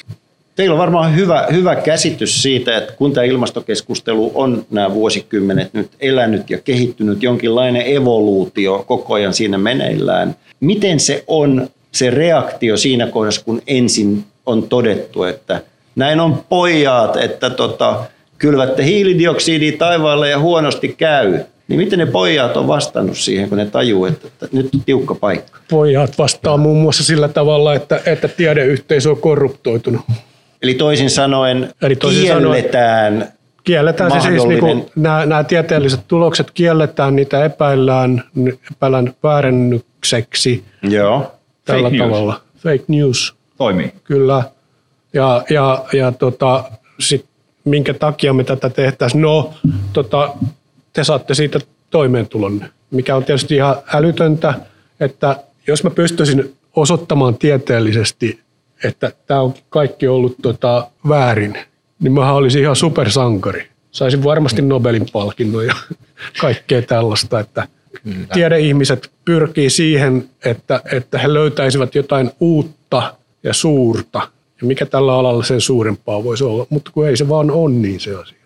A: Teillä on varmaan hyvä, hyvä käsitys siitä, että kun tämä ilmastokeskustelu on nämä vuosikymmenet nyt elänyt ja kehittynyt, jonkinlainen evoluutio koko ajan siinä meneillään. Miten se on se reaktio siinä kohdassa, kun ensin on todettu, että näin on pojat, että tota, kylvätte hiilidioksidia taivaalle ja huonosti käy. Niin miten ne pojat on vastannut siihen, kun ne tajuu, että, että nyt on tiukka paikka?
C: Pojat vastaa muun muassa sillä tavalla, että, että tiedeyhteisö on korruptoitunut.
A: Eli toisin sanoen Eli toisin kielletään sanoen,
C: Kielletään se siis, niin kuin, nämä, nämä tieteelliset tulokset kielletään, niitä epäillään, epäillään väärennykseksi.
A: Joo.
C: Tällä Fake tavalla. News. Fake news.
B: Toimii.
C: Kyllä. Ja, ja, ja tota, sit, minkä takia me tätä tehtäisiin? No, tota, te saatte siitä toimeentulon, mikä on tietysti ihan älytöntä, että jos mä pystyisin osoittamaan tieteellisesti että tämä on kaikki ollut tota, väärin, niin mä olisin ihan supersankari. Saisin varmasti Nobelin palkinnon ja kaikkea tällaista, että tiedeihmiset pyrkii siihen, että, että he löytäisivät jotain uutta ja suurta. Ja mikä tällä alalla sen suurempaa voisi olla, mutta kun ei se vaan on niin se asia.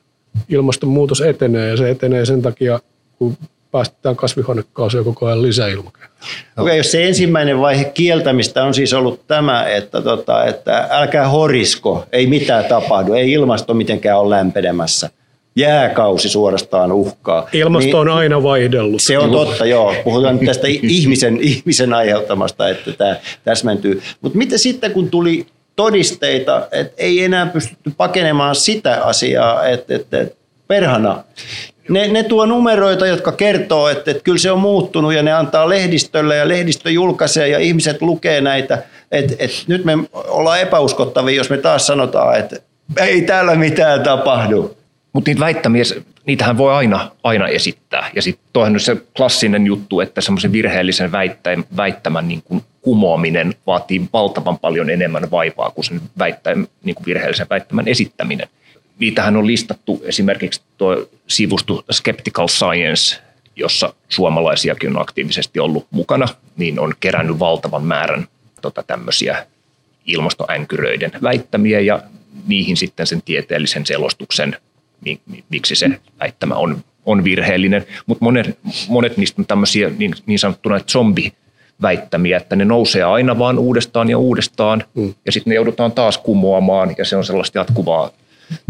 C: Ilmastonmuutos etenee ja se etenee sen takia, kun päästetään kasvihuonekaasuja koko ajan lisää ilmakehään.
A: Okay, jos se ensimmäinen vaihe kieltämistä on siis ollut tämä, että, tota, että älkää horisko, ei mitään tapahdu, ei ilmasto mitenkään ole lämpenemässä. Jääkausi suorastaan uhkaa.
C: Ilmasto on niin, aina vaihdellut.
A: Se on totta, joo. Puhutaan nyt tästä ihmisen, ihmisen aiheuttamasta, että tämä täsmentyy. Mutta mitä sitten, kun tuli todisteita, että ei enää pystytty pakenemaan sitä asiaa, että, että perhana ne, ne tuo numeroita, jotka kertoo, että, että kyllä se on muuttunut ja ne antaa lehdistölle ja lehdistö julkaisee ja ihmiset lukee näitä. Että, että nyt me ollaan epäuskottavia, jos me taas sanotaan, että ei täällä mitään tapahdu.
D: Mutta niitä väittämiä, niitähän voi aina, aina esittää. Ja sitten toihan se klassinen juttu, että semmoisen virheellisen väittämän, väittämän niin kuin kumoaminen vaatii valtavan paljon enemmän vaivaa kuin sen väittämän, niin kuin virheellisen väittämän esittäminen niitähän on listattu esimerkiksi tuo sivusto Skeptical Science, jossa suomalaisiakin on aktiivisesti ollut mukana, niin on kerännyt valtavan määrän tota, tämmöisiä ilmastoänkyröiden väittämiä ja niihin sitten sen tieteellisen selostuksen, miksi se väittämä on, on virheellinen. Mutta monet, monet niistä on tämmöisiä niin, niin sanottuna zombi väittämiä, että ne nousee aina vaan uudestaan ja uudestaan, mm. ja sitten ne joudutaan taas kumoamaan, ja se on sellaista jatkuvaa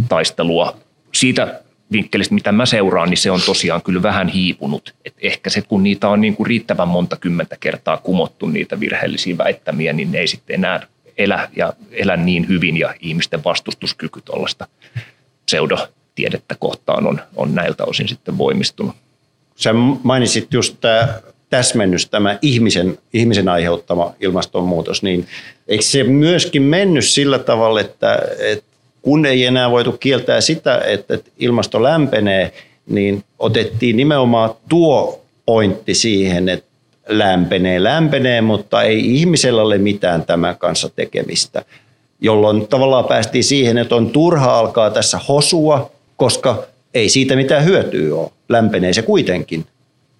D: taistelua. Siitä vinkkelistä, mitä mä seuraan, niin se on tosiaan kyllä vähän hiipunut. Et ehkä se, kun niitä on niin kuin riittävän monta kymmentä kertaa kumottu niitä virheellisiä väittämiä, niin ne ei sitten enää elä, ja elä niin hyvin ja ihmisten vastustuskyky tuollaista pseudotiedettä kohtaan on, on näiltä osin sitten voimistunut.
A: Sä mainitsit just tämä täsmennys, tämä ihmisen, ihmisen aiheuttama ilmastonmuutos, niin eikö se myöskin mennyt sillä tavalla, että, että kun ei enää voitu kieltää sitä, että ilmasto lämpenee, niin otettiin nimenomaan tuo pointti siihen, että lämpenee, lämpenee, mutta ei ihmisellä ole mitään tämän kanssa tekemistä. Jolloin tavallaan päästiin siihen, että on turha alkaa tässä hosua, koska ei siitä mitään hyötyä ole. Lämpenee se kuitenkin.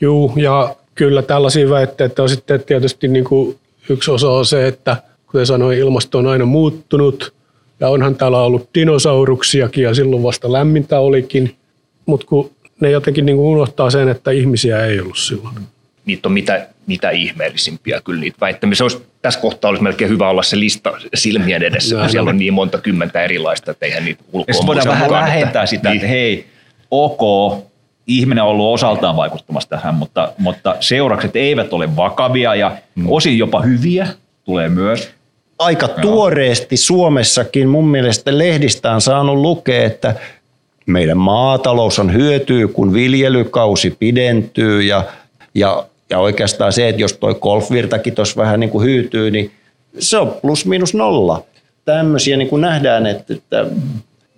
C: Joo, ja kyllä tällaisia väitteitä on sitten tietysti niin kuin yksi osa on se, että kuten sanoin, ilmasto on aina muuttunut – ja onhan täällä ollut dinosauruksiakin ja silloin vasta lämmintä olikin. Mutta kun ne jotenkin niin kuin unohtaa sen, että ihmisiä ei ollut silloin.
D: Niitä on mitä, mitä ihmeellisimpiä kyllä niitä väittämiä. Se olisi, tässä kohtaa olisi melkein hyvä olla se lista silmien edessä, kun siellä on niin monta kymmentä erilaista, että eihän niitä ulkoa
B: voidaan vähän mukaan, vähentää että, sitä, niin. että hei, ok, ihminen on ollut osaltaan vaikuttamassa tähän, mutta, mutta seuraukset eivät ole vakavia ja mm. osin jopa hyviä tulee myös
A: aika Joo. tuoreesti Suomessakin mun mielestä lehdistä on saanut lukea, että meidän maatalous on hyötyy, kun viljelykausi pidentyy ja, ja, ja oikeastaan se, että jos toi golfvirtakin tuossa vähän niin kuin hyytyy, niin se on plus miinus nolla. Tämmöisiä niin kuin nähdään, että, että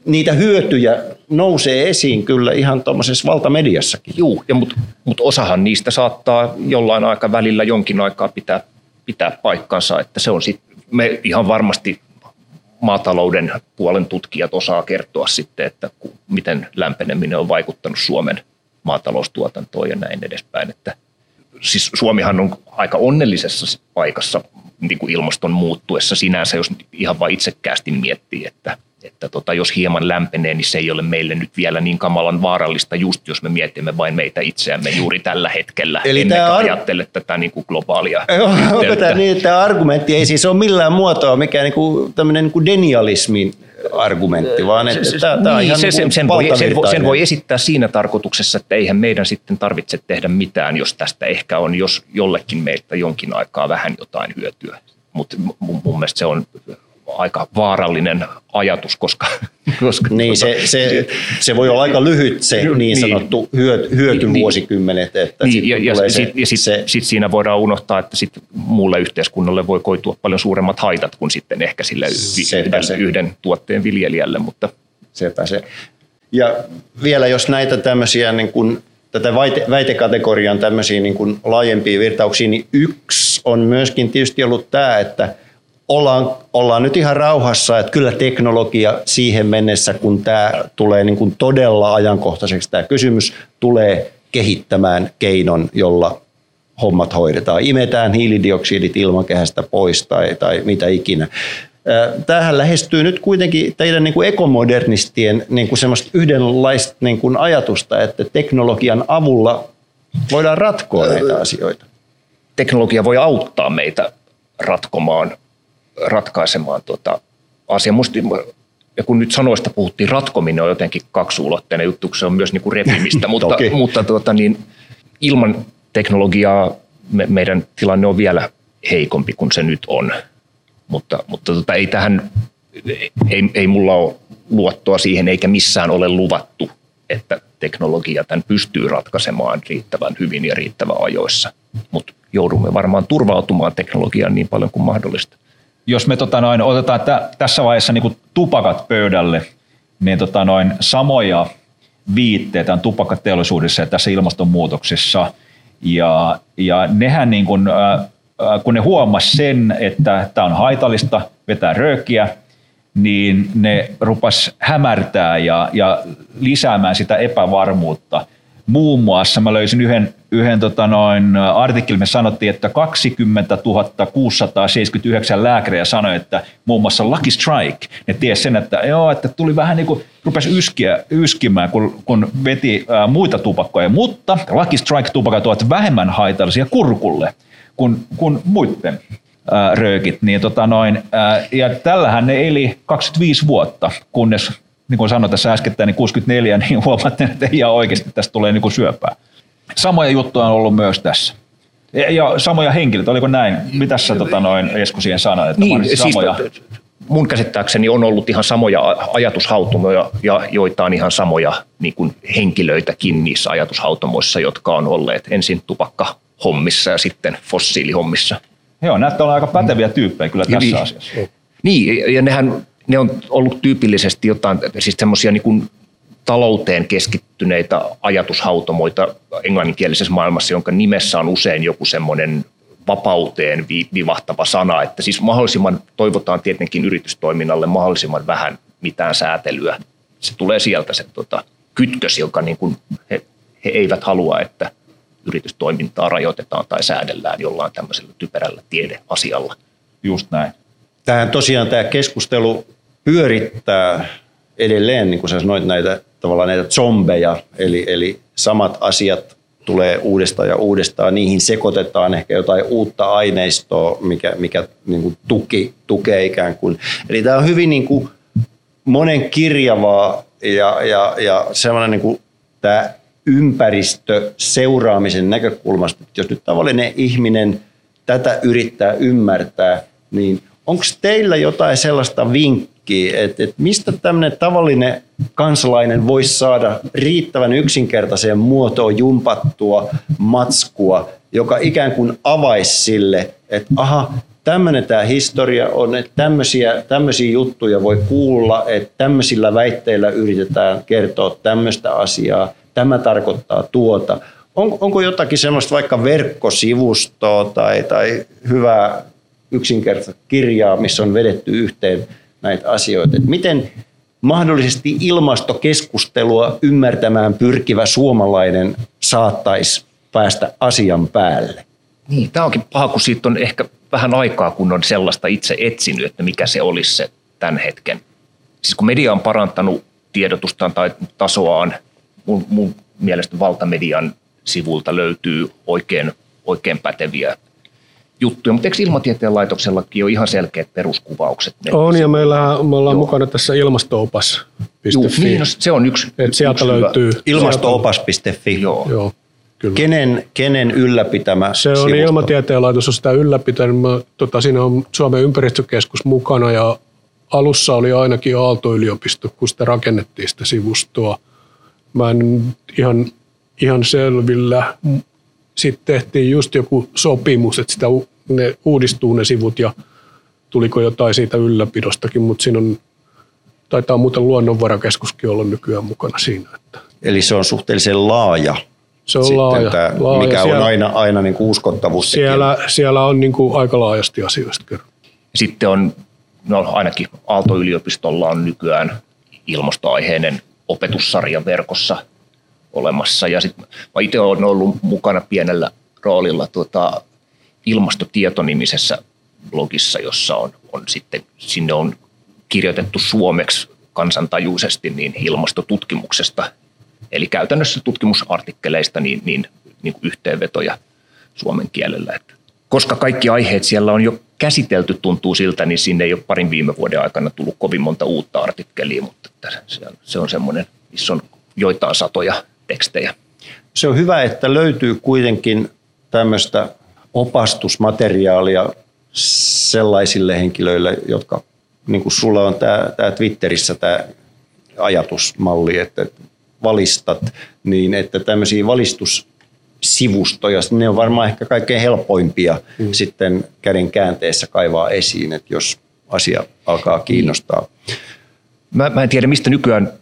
A: niitä hyötyjä nousee esiin kyllä ihan tuommoisessa valtamediassakin.
D: Joo, ja mutta mut osahan niistä saattaa jollain aikavälillä jonkin aikaa pitää, pitää paikkansa, että se on sitten me ihan varmasti maatalouden puolen tutkijat osaa kertoa sitten, että miten lämpeneminen on vaikuttanut Suomen maataloustuotantoon ja näin edespäin. Että, siis Suomihan on aika onnellisessa paikassa niin kuin ilmaston muuttuessa sinänsä, jos ihan vain itsekkäästi miettii, että että tota, jos hieman lämpenee, niin se ei ole meille nyt vielä niin kamalan vaarallista, just jos me mietimme vain meitä itseämme juuri tällä hetkellä, Eli emmekä ar- ajattele tätä niin kuin globaalia
A: Onko tämä niin, että tämä argumentti ei siis ole millään muotoa mikään niin kuin, tämmöinen niin kuin denialismin argumentti, vaan että se, tämä, tämä on niin, ihan se, niin
D: sen, voi, sen, voi, sen voi esittää siinä tarkoituksessa, että eihän meidän sitten tarvitse tehdä mitään, jos tästä ehkä on jos jollekin meistä jonkin aikaa vähän jotain hyötyä. Mutta mun, mun mielestä se on aika vaarallinen ajatus, koska...
A: koska niin, tuota, se, se, se voi olla aika lyhyt se niin, niin sanottu hyöty, hyötyvuosikymmenet. Että
D: niin, ja, ja sitten sit, se... sit siinä voidaan unohtaa, että sit muulle yhteiskunnalle voi koitua paljon suuremmat haitat kuin sitten ehkä sille yhden, se. yhden tuotteen viljelijälle. Mutta...
A: Sepä se. Ja vielä jos näitä tämmöisiä niin kuin tätä väitekategorian tämmöisiä niin kuin laajempia virtauksia, niin yksi on myöskin tietysti ollut tämä, että – ollaan, ollaan nyt ihan rauhassa, että kyllä teknologia siihen mennessä, kun tämä tulee niin kuin todella ajankohtaiseksi tämä kysymys, tulee kehittämään keinon, jolla hommat hoidetaan. Imetään hiilidioksidit ilmakehästä pois tai, tai mitä ikinä. Tähän lähestyy nyt kuitenkin teidän niin kuin ekomodernistien niin kuin semmoista yhdenlaista niin kuin ajatusta, että teknologian avulla voidaan ratkoa näitä asioita.
D: Teknologia voi auttaa meitä ratkomaan, ratkaisemaan tuota asiaa. Musta, ja kun nyt sanoista puhuttiin, ratkominen on jotenkin kaksiulotteinen juttu, se on myös niin kuin repimistä, mutta, mutta tuota, niin, ilman teknologiaa me, meidän tilanne on vielä heikompi kuin se nyt on. Mutta, mutta tota, ei tähän, ei, ei mulla ole luottoa siihen eikä missään ole luvattu, että teknologia tämän pystyy ratkaisemaan riittävän hyvin ja riittävän ajoissa. Mutta joudumme varmaan turvautumaan teknologiaan niin paljon kuin mahdollista.
B: Jos me tota noin, otetaan t- tässä vaiheessa niin tupakat pöydälle, niin tota noin, samoja viitteitä on tupakkateollisuudessa ja tässä ilmastonmuutoksessa. Ja, ja nehän niin kuin, äh, Äh, kun ne huomasi sen, että tämä on haitallista vetää röökiä, niin ne rupas hämärtää ja, ja lisäämään sitä epävarmuutta. Muun muassa mä löysin yhden, yhden tota noin, artikkelin, me sanottiin, että 20 679 lääkäriä sanoi, että muun muassa Lucky Strike, ne tiesi sen, että joo, että tuli vähän niin kuin, rupesi yskiä, yskimään, kun, kun veti ää, muita tupakkoja, mutta Lucky Strike-tupakat ovat vähemmän haitallisia kurkulle – kuin, kuin muiden ää, röökit. Niin tota noin, ää, ja tällähän ne eli 25 vuotta, kunnes niin kuin sanoin tässä äsken, niin 64, niin huomaatte, että ihan oikeasti tästä tulee niin kuin syöpää. Samoja juttuja on ollut myös tässä. Ja, ja samoja henkilöitä, oliko näin? Mitä sä tota noin, Esko siihen sanoit? Että
D: niin, siis
B: samoja...
D: mun käsittääkseni on ollut ihan samoja ajatushautomoja, ja joita on ihan samoja niin kuin henkilöitäkin niissä ajatushautomoissa, jotka on olleet ensin tupakka hommissa ja sitten fossiilihommissa.
B: Joo, näyttää olla aika päteviä tyyppejä kyllä tässä niin, asiassa.
D: Niin, ja nehän, ne on ollut tyypillisesti jotain, siis semmoisia niin talouteen keskittyneitä ajatushautomoita englanninkielisessä maailmassa, jonka nimessä on usein joku semmoinen vapauteen vivahtava sana, että siis mahdollisimman, toivotaan tietenkin yritystoiminnalle mahdollisimman vähän mitään säätelyä. Se tulee sieltä se tota, kytkös, joka niin kuin he, he eivät halua, että yritystoimintaa rajoitetaan tai säädellään jollain tämmöisellä typerällä tiedeasialla.
B: Just näin.
A: Tähän tosiaan tämä keskustelu pyörittää edelleen, niin kuin sä sanoit, näitä, tavallaan näitä zombeja, eli, eli samat asiat tulee uudestaan ja uudestaan, niihin sekoitetaan ehkä jotain uutta aineistoa, mikä, mikä niin kuin tuki, tukee ikään kuin. Eli tämä on hyvin niin kuin monen kirjavaa ja, ja, ja sellainen niin kuin tämä ympäristö seuraamisen näkökulmasta, että jos nyt tavallinen ihminen tätä yrittää ymmärtää, niin onko teillä jotain sellaista vinkkiä, että, että mistä tämmöinen tavallinen kansalainen voisi saada riittävän yksinkertaiseen muotoon jumpattua matskua, joka ikään kuin avaisi sille, että aha, tämmöinen tämä historia on, että tämmöisiä, tämmöisiä juttuja voi kuulla, että tämmöisillä väitteillä yritetään kertoa tämmöistä asiaa, tämä tarkoittaa tuota. On, onko jotakin semmoista vaikka verkkosivustoa tai, tai hyvää yksinkertaista kirjaa, missä on vedetty yhteen näitä asioita? Et miten mahdollisesti ilmastokeskustelua ymmärtämään pyrkivä suomalainen saattaisi päästä asian päälle?
D: Niin, tämä onkin paha, kun siitä on ehkä vähän aikaa, kun on sellaista itse etsinyt, että mikä se olisi se tämän hetken. Siis kun media on parantanut tiedotustaan tai tasoaan mun, mun mielestä valtamedian sivulta löytyy oikein, oikein päteviä juttuja, mutta eikö Ilmatieteen laitoksellakin ole ihan selkeät peruskuvaukset?
C: On, ja meillä me ollaan Joo. mukana tässä ilmastoopas.fi. Joo,
D: niin, no, se on yksi.
C: Et sieltä yksi löytyy.
A: Ilmastoopas.fi.
D: Joo.
C: Joo.
A: Kyllä. Kenen, kenen ylläpitämä
C: Se on sivusto? Ilmatieteen laitos on sitä ylläpitänyt. Mä, tota, siinä on Suomen ympäristökeskus mukana ja alussa oli ainakin Aalto-yliopisto, kun sitä rakennettiin sitä sivustoa mä en ihan, ihan selvillä. Sitten tehtiin just joku sopimus, että sitä, ne uudistuu ne sivut ja tuliko jotain siitä ylläpidostakin, mutta siinä on, taitaa muuten luonnonvarakeskuskin olla nykyään mukana siinä. Että.
A: Eli se on suhteellisen laaja
C: se on laaja,
A: tämä,
C: laaja.
A: Mikä siellä, on aina, aina niin kuin uskottavuus.
C: Siellä, siellä on niin kuin aika laajasti asioista kerran.
D: Sitten on, no ainakin Aalto-yliopistolla on nykyään ilmastoaiheinen opetussarja verkossa olemassa. Ja sitten mä itse olen ollut mukana pienellä roolilla tuota, ilmastotietonimisessä blogissa, jossa on, on sitten, sinne on kirjoitettu suomeksi kansantajuisesti niin ilmastotutkimuksesta, eli käytännössä tutkimusartikkeleista niin, niin, niin yhteenvetoja suomen kielellä. Että koska kaikki aiheet siellä on jo käsitelty, tuntuu siltä, niin sinne ei ole parin viime vuoden aikana tullut kovin monta uutta artikkelia, mutta se on semmoinen, missä on joitain satoja tekstejä.
A: Se on hyvä, että löytyy kuitenkin tämmöistä opastusmateriaalia sellaisille henkilöille, jotka, niin kuin sulla on tämä, tämä Twitterissä tämä ajatusmalli, että valistat, niin että tämmöisiä valistussivustoja, ne on varmaan ehkä kaikkein helpoimpia mm. sitten käden käänteessä kaivaa esiin, että jos asia alkaa kiinnostaa.
D: Mä, mä en tiedä, mistä nykyään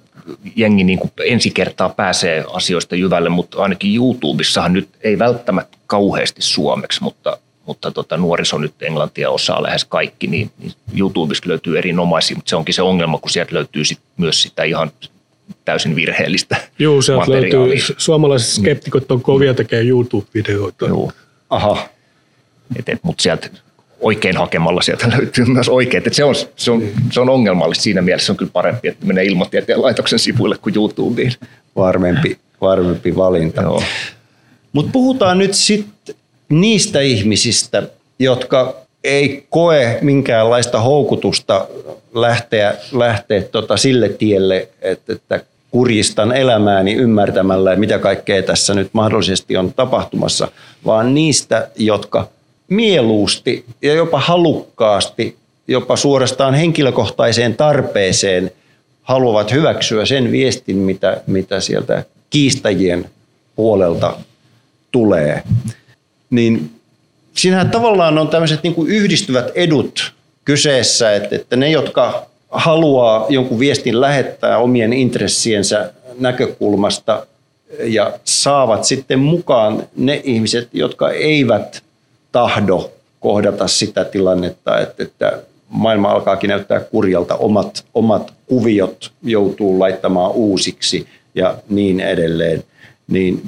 D: jengi niin kuin ensi kertaa pääsee asioista jyvälle, mutta ainakin YouTubessahan nyt ei välttämättä kauheasti suomeksi, mutta, mutta tota, nuoriso nyt englantia osaa lähes kaikki, niin, niin YouTubesta löytyy erinomaisia, mutta se onkin se ongelma, kun sieltä löytyy sit myös sitä ihan täysin virheellistä
C: Joo, sieltä löytyy, suomalaiset skeptikot on kovia tekee YouTube-videoita.
D: Joo. Aha. Et, et, mutta sieltä oikein hakemalla sieltä löytyy myös oikeat. se, on, se, on, se on ongelmallista siinä mielessä, se on kyllä parempi, että menee ilmatieteen laitoksen sivuille kuin YouTubeen.
A: Varmempi, varmempi valinta. Mutta puhutaan nyt sitten niistä ihmisistä, jotka ei koe minkäänlaista houkutusta lähteä, lähteä tota sille tielle, että, että kurjistan elämääni ymmärtämällä, mitä kaikkea tässä nyt mahdollisesti on tapahtumassa, vaan niistä, jotka mieluusti ja jopa halukkaasti, jopa suorastaan henkilökohtaiseen tarpeeseen haluavat hyväksyä sen viestin, mitä, mitä sieltä kiistajien puolelta tulee. Niin siinähän tavallaan on tämmöiset niin kuin yhdistyvät edut kyseessä, että, että ne, jotka haluaa jonkun viestin lähettää omien intressiensä näkökulmasta ja saavat sitten mukaan ne ihmiset, jotka eivät tahdo kohdata sitä tilannetta, että, että maailma alkaakin näyttää kurjalta, omat, omat kuviot joutuu laittamaan uusiksi ja niin edelleen. Niin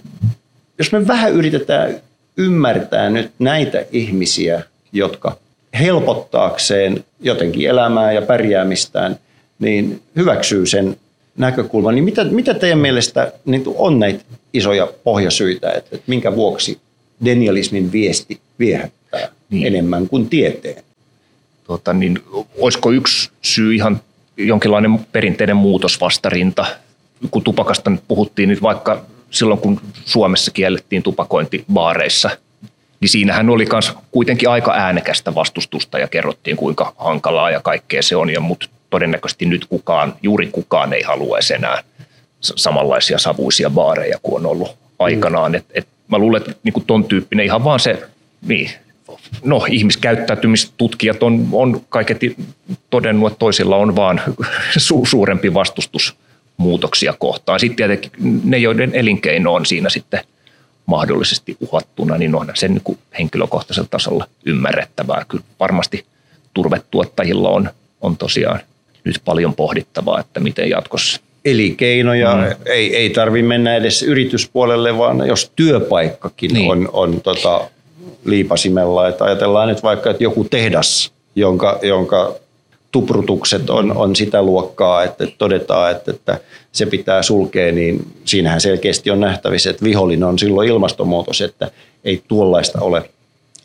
A: jos me vähän yritetään ymmärtää nyt näitä ihmisiä, jotka helpottaakseen jotenkin elämää ja pärjäämistään, niin hyväksyy sen näkökulman. Niin mitä, mitä teidän mielestä niin on näitä isoja pohjasyitä, että, että minkä vuoksi denialismin viesti viehättää niin. enemmän kuin tieteen?
D: Tota, niin, olisiko yksi syy ihan jonkinlainen perinteinen muutosvastarinta, kun tupakasta nyt puhuttiin, niin vaikka silloin kun Suomessa kiellettiin tupakointi baareissa, niin siinähän oli myös kuitenkin aika äänekästä vastustusta ja kerrottiin kuinka hankalaa ja kaikkea se on, ja mutta todennäköisesti nyt kukaan, juuri kukaan ei halua enää samanlaisia savuisia baareja kuin on ollut aikanaan. Mm. Et, et mä luulen, että niin ton tyyppinen ihan vaan se, niin, no ihmiskäyttäytymistutkijat on, on kaiketi todennut, että toisilla on vaan su, suurempi vastustus muutoksia kohtaan. Sitten tietenkin ne, joiden elinkeino on siinä sitten mahdollisesti uhattuna, niin on sen niin henkilökohtaisella tasolla ymmärrettävää. Kyllä varmasti turvetuottajilla on, on tosiaan nyt paljon pohdittavaa, että miten jatkossa
A: eli keinoja. Mm. Ei, ei tarvitse mennä edes yrityspuolelle, vaan jos työpaikkakin niin. on, on tota, liipasimella. Että ajatellaan nyt vaikka, että joku tehdas, jonka, jonka tuprutukset on, on sitä luokkaa, että todetaan, että, että se pitää sulkea, niin siinähän selkeästi on nähtävissä, että vihollinen on silloin ilmastonmuutos, että ei tuollaista ole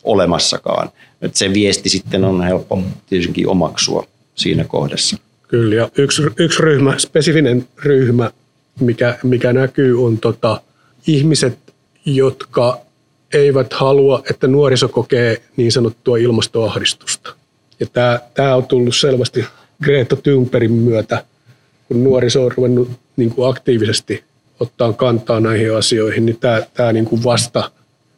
A: olemassakaan. Että se viesti sitten on helppo tietenkin omaksua siinä kohdassa.
C: Kyllä, ja yksi, yksi ryhmä, spesifinen ryhmä, mikä, mikä näkyy, on tota, ihmiset, jotka eivät halua, että nuoriso kokee niin sanottua ilmastoahdistusta. Ja tämä, tämä on tullut selvästi Greta Thunbergin myötä, kun nuoriso on ruvennut niin kuin aktiivisesti ottaa kantaa näihin asioihin, niin tämä, tämä niin kuin vasta,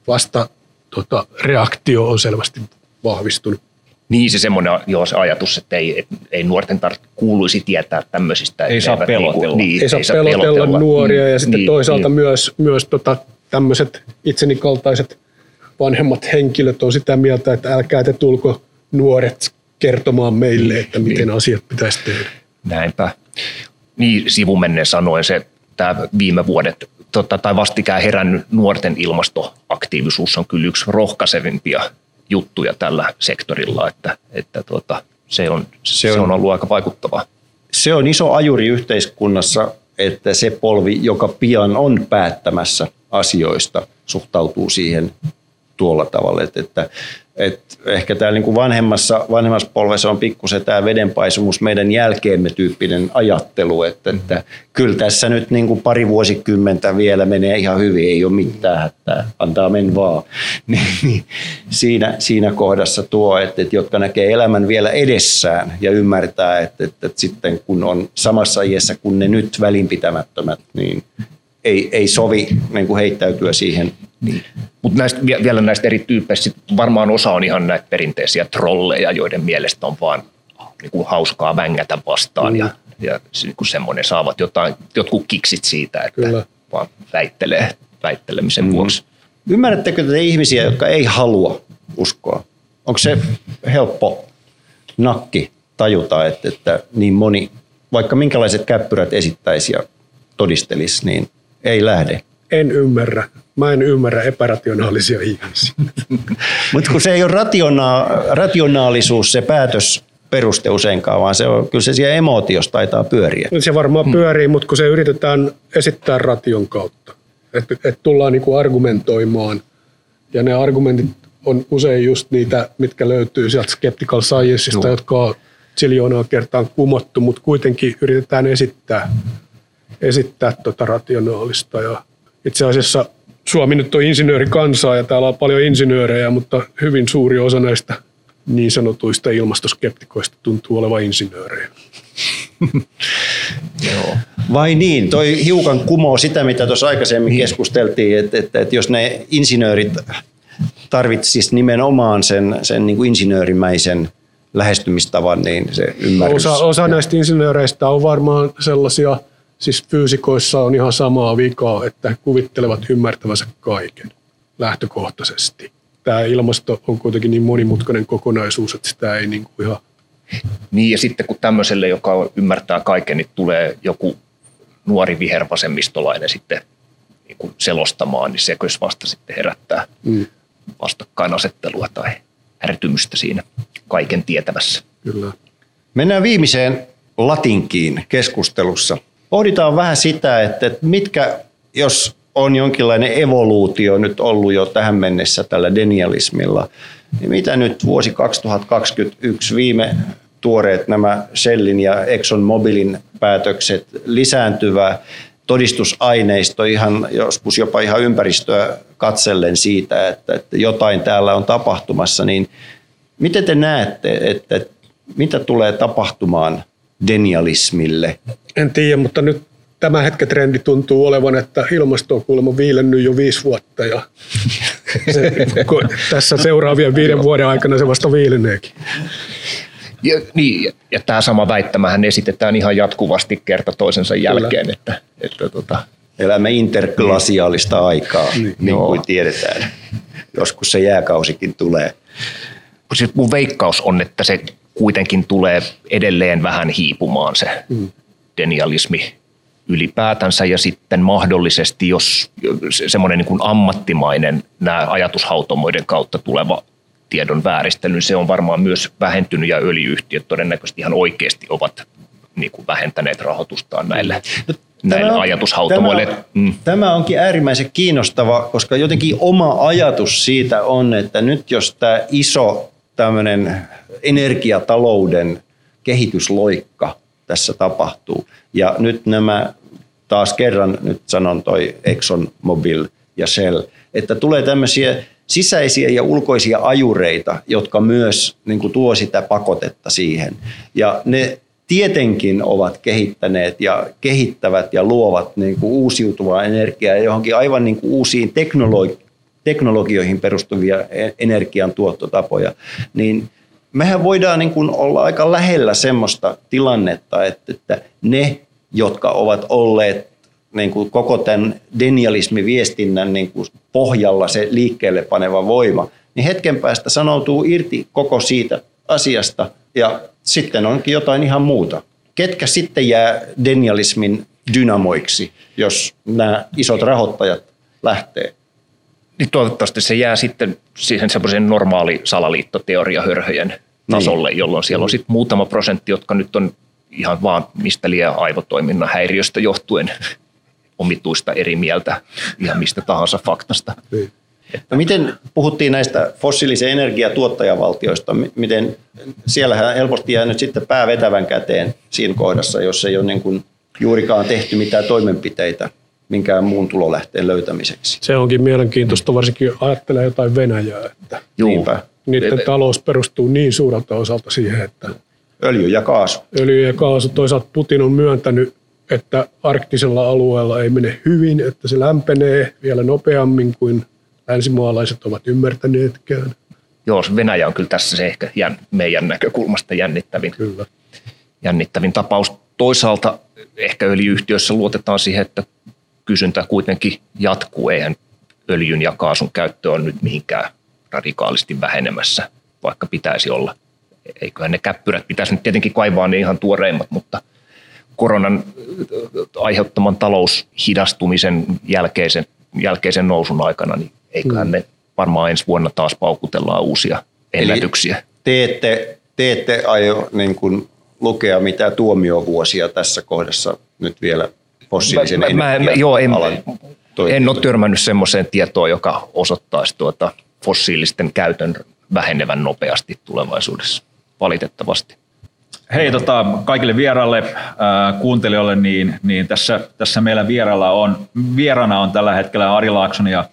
C: vasta tota, reaktio on selvästi vahvistunut.
D: Niin se semmoinen jo se ajatus, että ei, et, ei nuorten tarvitse kuuluisi tietää tämmöisistä.
B: Ei saa pelotella.
C: Niin, ei, saa ei saa pelotella, pelotella nuoria mm, ja sitten niin, toisaalta niin. myös, myös tota, tämmöiset itseni kaltaiset vanhemmat henkilöt on sitä mieltä, että älkää te tulko nuoret kertomaan meille, että miten niin. asiat pitäisi tehdä.
D: Näinpä. Niin sivumenne sanoen se, tämä viime vuodet tota, tai vastikään herännyt nuorten ilmastoaktiivisuus on kyllä yksi rohkaisevimpia juttuja tällä sektorilla, että, että tota, se, on, se, on, se on ollut aika vaikuttavaa.
A: Se on iso ajuri yhteiskunnassa, että se polvi, joka pian on päättämässä asioista, suhtautuu siihen tuolla tavalla, että, että et ehkä täällä niin vanhemmassa, vanhemmassa polvessa on pikkusen tämä vedenpaisumus meidän jälkeemme tyyppinen ajattelu, että, että kyllä tässä nyt niin kuin pari vuosikymmentä vielä menee ihan hyvin, ei ole mitään hätää, antaa men vaan. Niin, niin, siinä, siinä kohdassa tuo, että, että jotka näkee elämän vielä edessään ja ymmärtää, että, että, että sitten kun on samassa iässä kuin ne nyt välinpitämättömät, niin ei, ei sovi niin kuin heittäytyä siihen
D: niin. Mutta vielä näistä eri tyypeistä varmaan osa on ihan näitä perinteisiä trolleja, joiden mielestä on vaan niin kuin hauskaa vängätä vastaan mm. ja, ja niin kuin semmoinen saavat jotain, jotkut kiksit siitä, että Kyllä. vaan väittelee väittelemisen mm. vuoksi.
A: Ymmärrättekö te ihmisiä, jotka ei halua uskoa? Onko se helppo nakki tajuta, että, että niin moni, vaikka minkälaiset käppyrät esittäisi ja todistelisi, niin ei lähde?
C: En ymmärrä. Mä en ymmärrä epärationaalisia ihmisiä.
A: Mutta kun se ei ole rationa- rationaalisuus se päätös peruste useinkaan, vaan se on, kyllä se siellä emootiosta taitaa pyöriä.
C: Se varmaan hmm. pyörii, mutta kun se yritetään esittää ration kautta, että et tullaan niinku argumentoimaan, ja ne argumentit on usein just niitä, mitkä löytyy sieltä Skeptical Scienceista, jotka on siljoonaa kertaan kumottu, mutta kuitenkin yritetään esittää, esittää tota rationaalista. Ja itse asiassa Suomi nyt on insinöörikansaa ja täällä on paljon insinöörejä, mutta hyvin suuri osa näistä niin sanotuista ilmastoskeptikoista tuntuu olevan insinöörejä.
A: Joo. Vai niin, toi hiukan kumoo sitä, mitä tuossa aikaisemmin niin. keskusteltiin, että, että, että jos ne insinöörit tarvitsisivat nimenomaan sen, sen niin kuin insinöörimäisen lähestymistavan, niin se ymmärrys.
C: Osa, osa näistä insinööreistä on varmaan sellaisia – Siis fyysikoissa on ihan samaa vikaa, että he kuvittelevat ymmärtävänsä kaiken lähtökohtaisesti. Tämä ilmasto on kuitenkin niin monimutkainen kokonaisuus, että sitä ei niin kuin ihan...
D: Niin ja sitten kun tämmöiselle, joka ymmärtää kaiken, niin tulee joku nuori vihervasemmistolainen sitten niin kuin selostamaan, niin se vasta sitten herättää mm. vastakkainasettelua tai ärtymystä siinä kaiken tietävässä.
C: Kyllä.
A: Mennään viimeiseen latinkiin keskustelussa pohditaan vähän sitä, että mitkä, jos on jonkinlainen evoluutio nyt ollut jo tähän mennessä tällä denialismilla, niin mitä nyt vuosi 2021 viime tuoreet nämä Shellin ja Exxon Mobilin päätökset, lisääntyvä todistusaineisto ihan joskus jopa ihan ympäristöä katsellen siitä, että, että jotain täällä on tapahtumassa, niin miten te näette, että mitä tulee tapahtumaan denialismille?
C: En tiedä, mutta nyt tämä hetken trendi tuntuu olevan, että ilmasto on kuulemma viilennyt jo viisi vuotta ja se, tässä seuraavien viiden vuoden aikana se vasta viileneekin.
D: Ja, niin, ja, ja tämä sama väittämähän esitetään ihan jatkuvasti kerta toisensa jälkeen. Että, että tota...
A: Elämme interglasiaalista niin. aikaa, niin, niin kuin tiedetään. Joskus se jääkausikin tulee.
D: Siis mun veikkaus on, että se kuitenkin tulee edelleen vähän hiipumaan se mm. denialismi ylipäätänsä ja sitten mahdollisesti, jos semmoinen niin kuin ammattimainen nämä ajatushautomoiden kautta tuleva tiedon vääristely, se on varmaan myös vähentynyt ja öljyyhtiöt todennäköisesti ihan oikeasti ovat niin kuin vähentäneet rahoitustaan näille, no, näille on, ajatushautomoille.
A: Tämä, mm. tämä onkin äärimmäisen kiinnostava, koska jotenkin oma ajatus siitä on, että nyt jos tämä iso tämmöinen energiatalouden kehitysloikka tässä tapahtuu. Ja nyt nämä, taas kerran nyt sanon toi Exxon Mobil ja Shell, että tulee tämmöisiä sisäisiä ja ulkoisia ajureita, jotka myös niin kuin tuo sitä pakotetta siihen. Ja ne tietenkin ovat kehittäneet ja kehittävät ja luovat niin kuin uusiutuvaa energiaa johonkin aivan niin kuin uusiin teknologi- teknologioihin perustuvia e-, energiantuottotapoja, niin mehän voidaan niin kuin olla aika lähellä semmoista tilannetta, että, että ne, jotka ovat olleet niin kuin koko tämän denialismiviestinnän niin kuin pohjalla se liikkeelle paneva voima, niin hetken päästä sanoutuu irti koko siitä asiasta ja sitten onkin jotain ihan muuta. Ketkä sitten jää denialismin dynamoiksi, jos nämä isot rahoittajat lähtee?
D: Niin toivottavasti se jää sitten siihen semmoisen normaali salaliittoteoriahörhöjen
A: Niin.
D: tasolle, jolloin siellä on sitten muutama prosentti, jotka nyt on ihan vaan mistä liian aivotoiminnan häiriöstä johtuen omituista eri mieltä ihan mistä tahansa faktasta.
C: Niin.
A: No miten puhuttiin näistä fossiilisen energiatuottajavaltioista, mi- miten siellähän helposti jää nyt sitten pää vetävän käteen siinä kohdassa, jos ei ole niin kuin juurikaan tehty mitään toimenpiteitä minkään muun tulolähteen löytämiseksi.
C: Se onkin mielenkiintoista, varsinkin ajattelee jotain Venäjää, että
D: Juu.
A: Niinpä.
C: niiden talous perustuu niin suurelta osalta siihen, että
A: Öljy ja kaasu.
C: öljy ja kaasu, toisaalta Putin on myöntänyt, että arktisella alueella ei mene hyvin, että se lämpenee vielä nopeammin kuin länsimaalaiset ovat ymmärtäneetkään.
D: Joo, se Venäjä on kyllä tässä se ehkä jän, meidän näkökulmasta jännittävin,
C: Kyllä.
D: jännittävin tapaus. Toisaalta ehkä öljyyhtiöissä luotetaan siihen, että kysyntä kuitenkin jatkuu. Eihän öljyn ja kaasun käyttö on nyt mihinkään radikaalisti vähenemässä, vaikka pitäisi olla. Eiköhän ne käppyrät pitäisi nyt tietenkin kaivaa ne ihan tuoreimmat, mutta koronan aiheuttaman taloushidastumisen jälkeisen, jälkeisen nousun aikana, niin eiköhän ne varmaan ensi vuonna taas paukutellaan uusia ennätyksiä.
A: Te ette, te ette aio niin kuin lukea mitään tuomiovuosia tässä kohdassa nyt vielä fossiilisen
D: Mä- mä- mä- joo, en-
A: alan
D: En ole törmännyt semmoiseen tietoon, joka osoittaisi tuota fossiilisten käytön vähenevän nopeasti tulevaisuudessa, valitettavasti.
B: Hei tota, kaikille vieraille, äh, kuuntelijoille, niin, niin tässä, tässä meillä vierailla on, vierana on tällä hetkellä Ari Laakson ja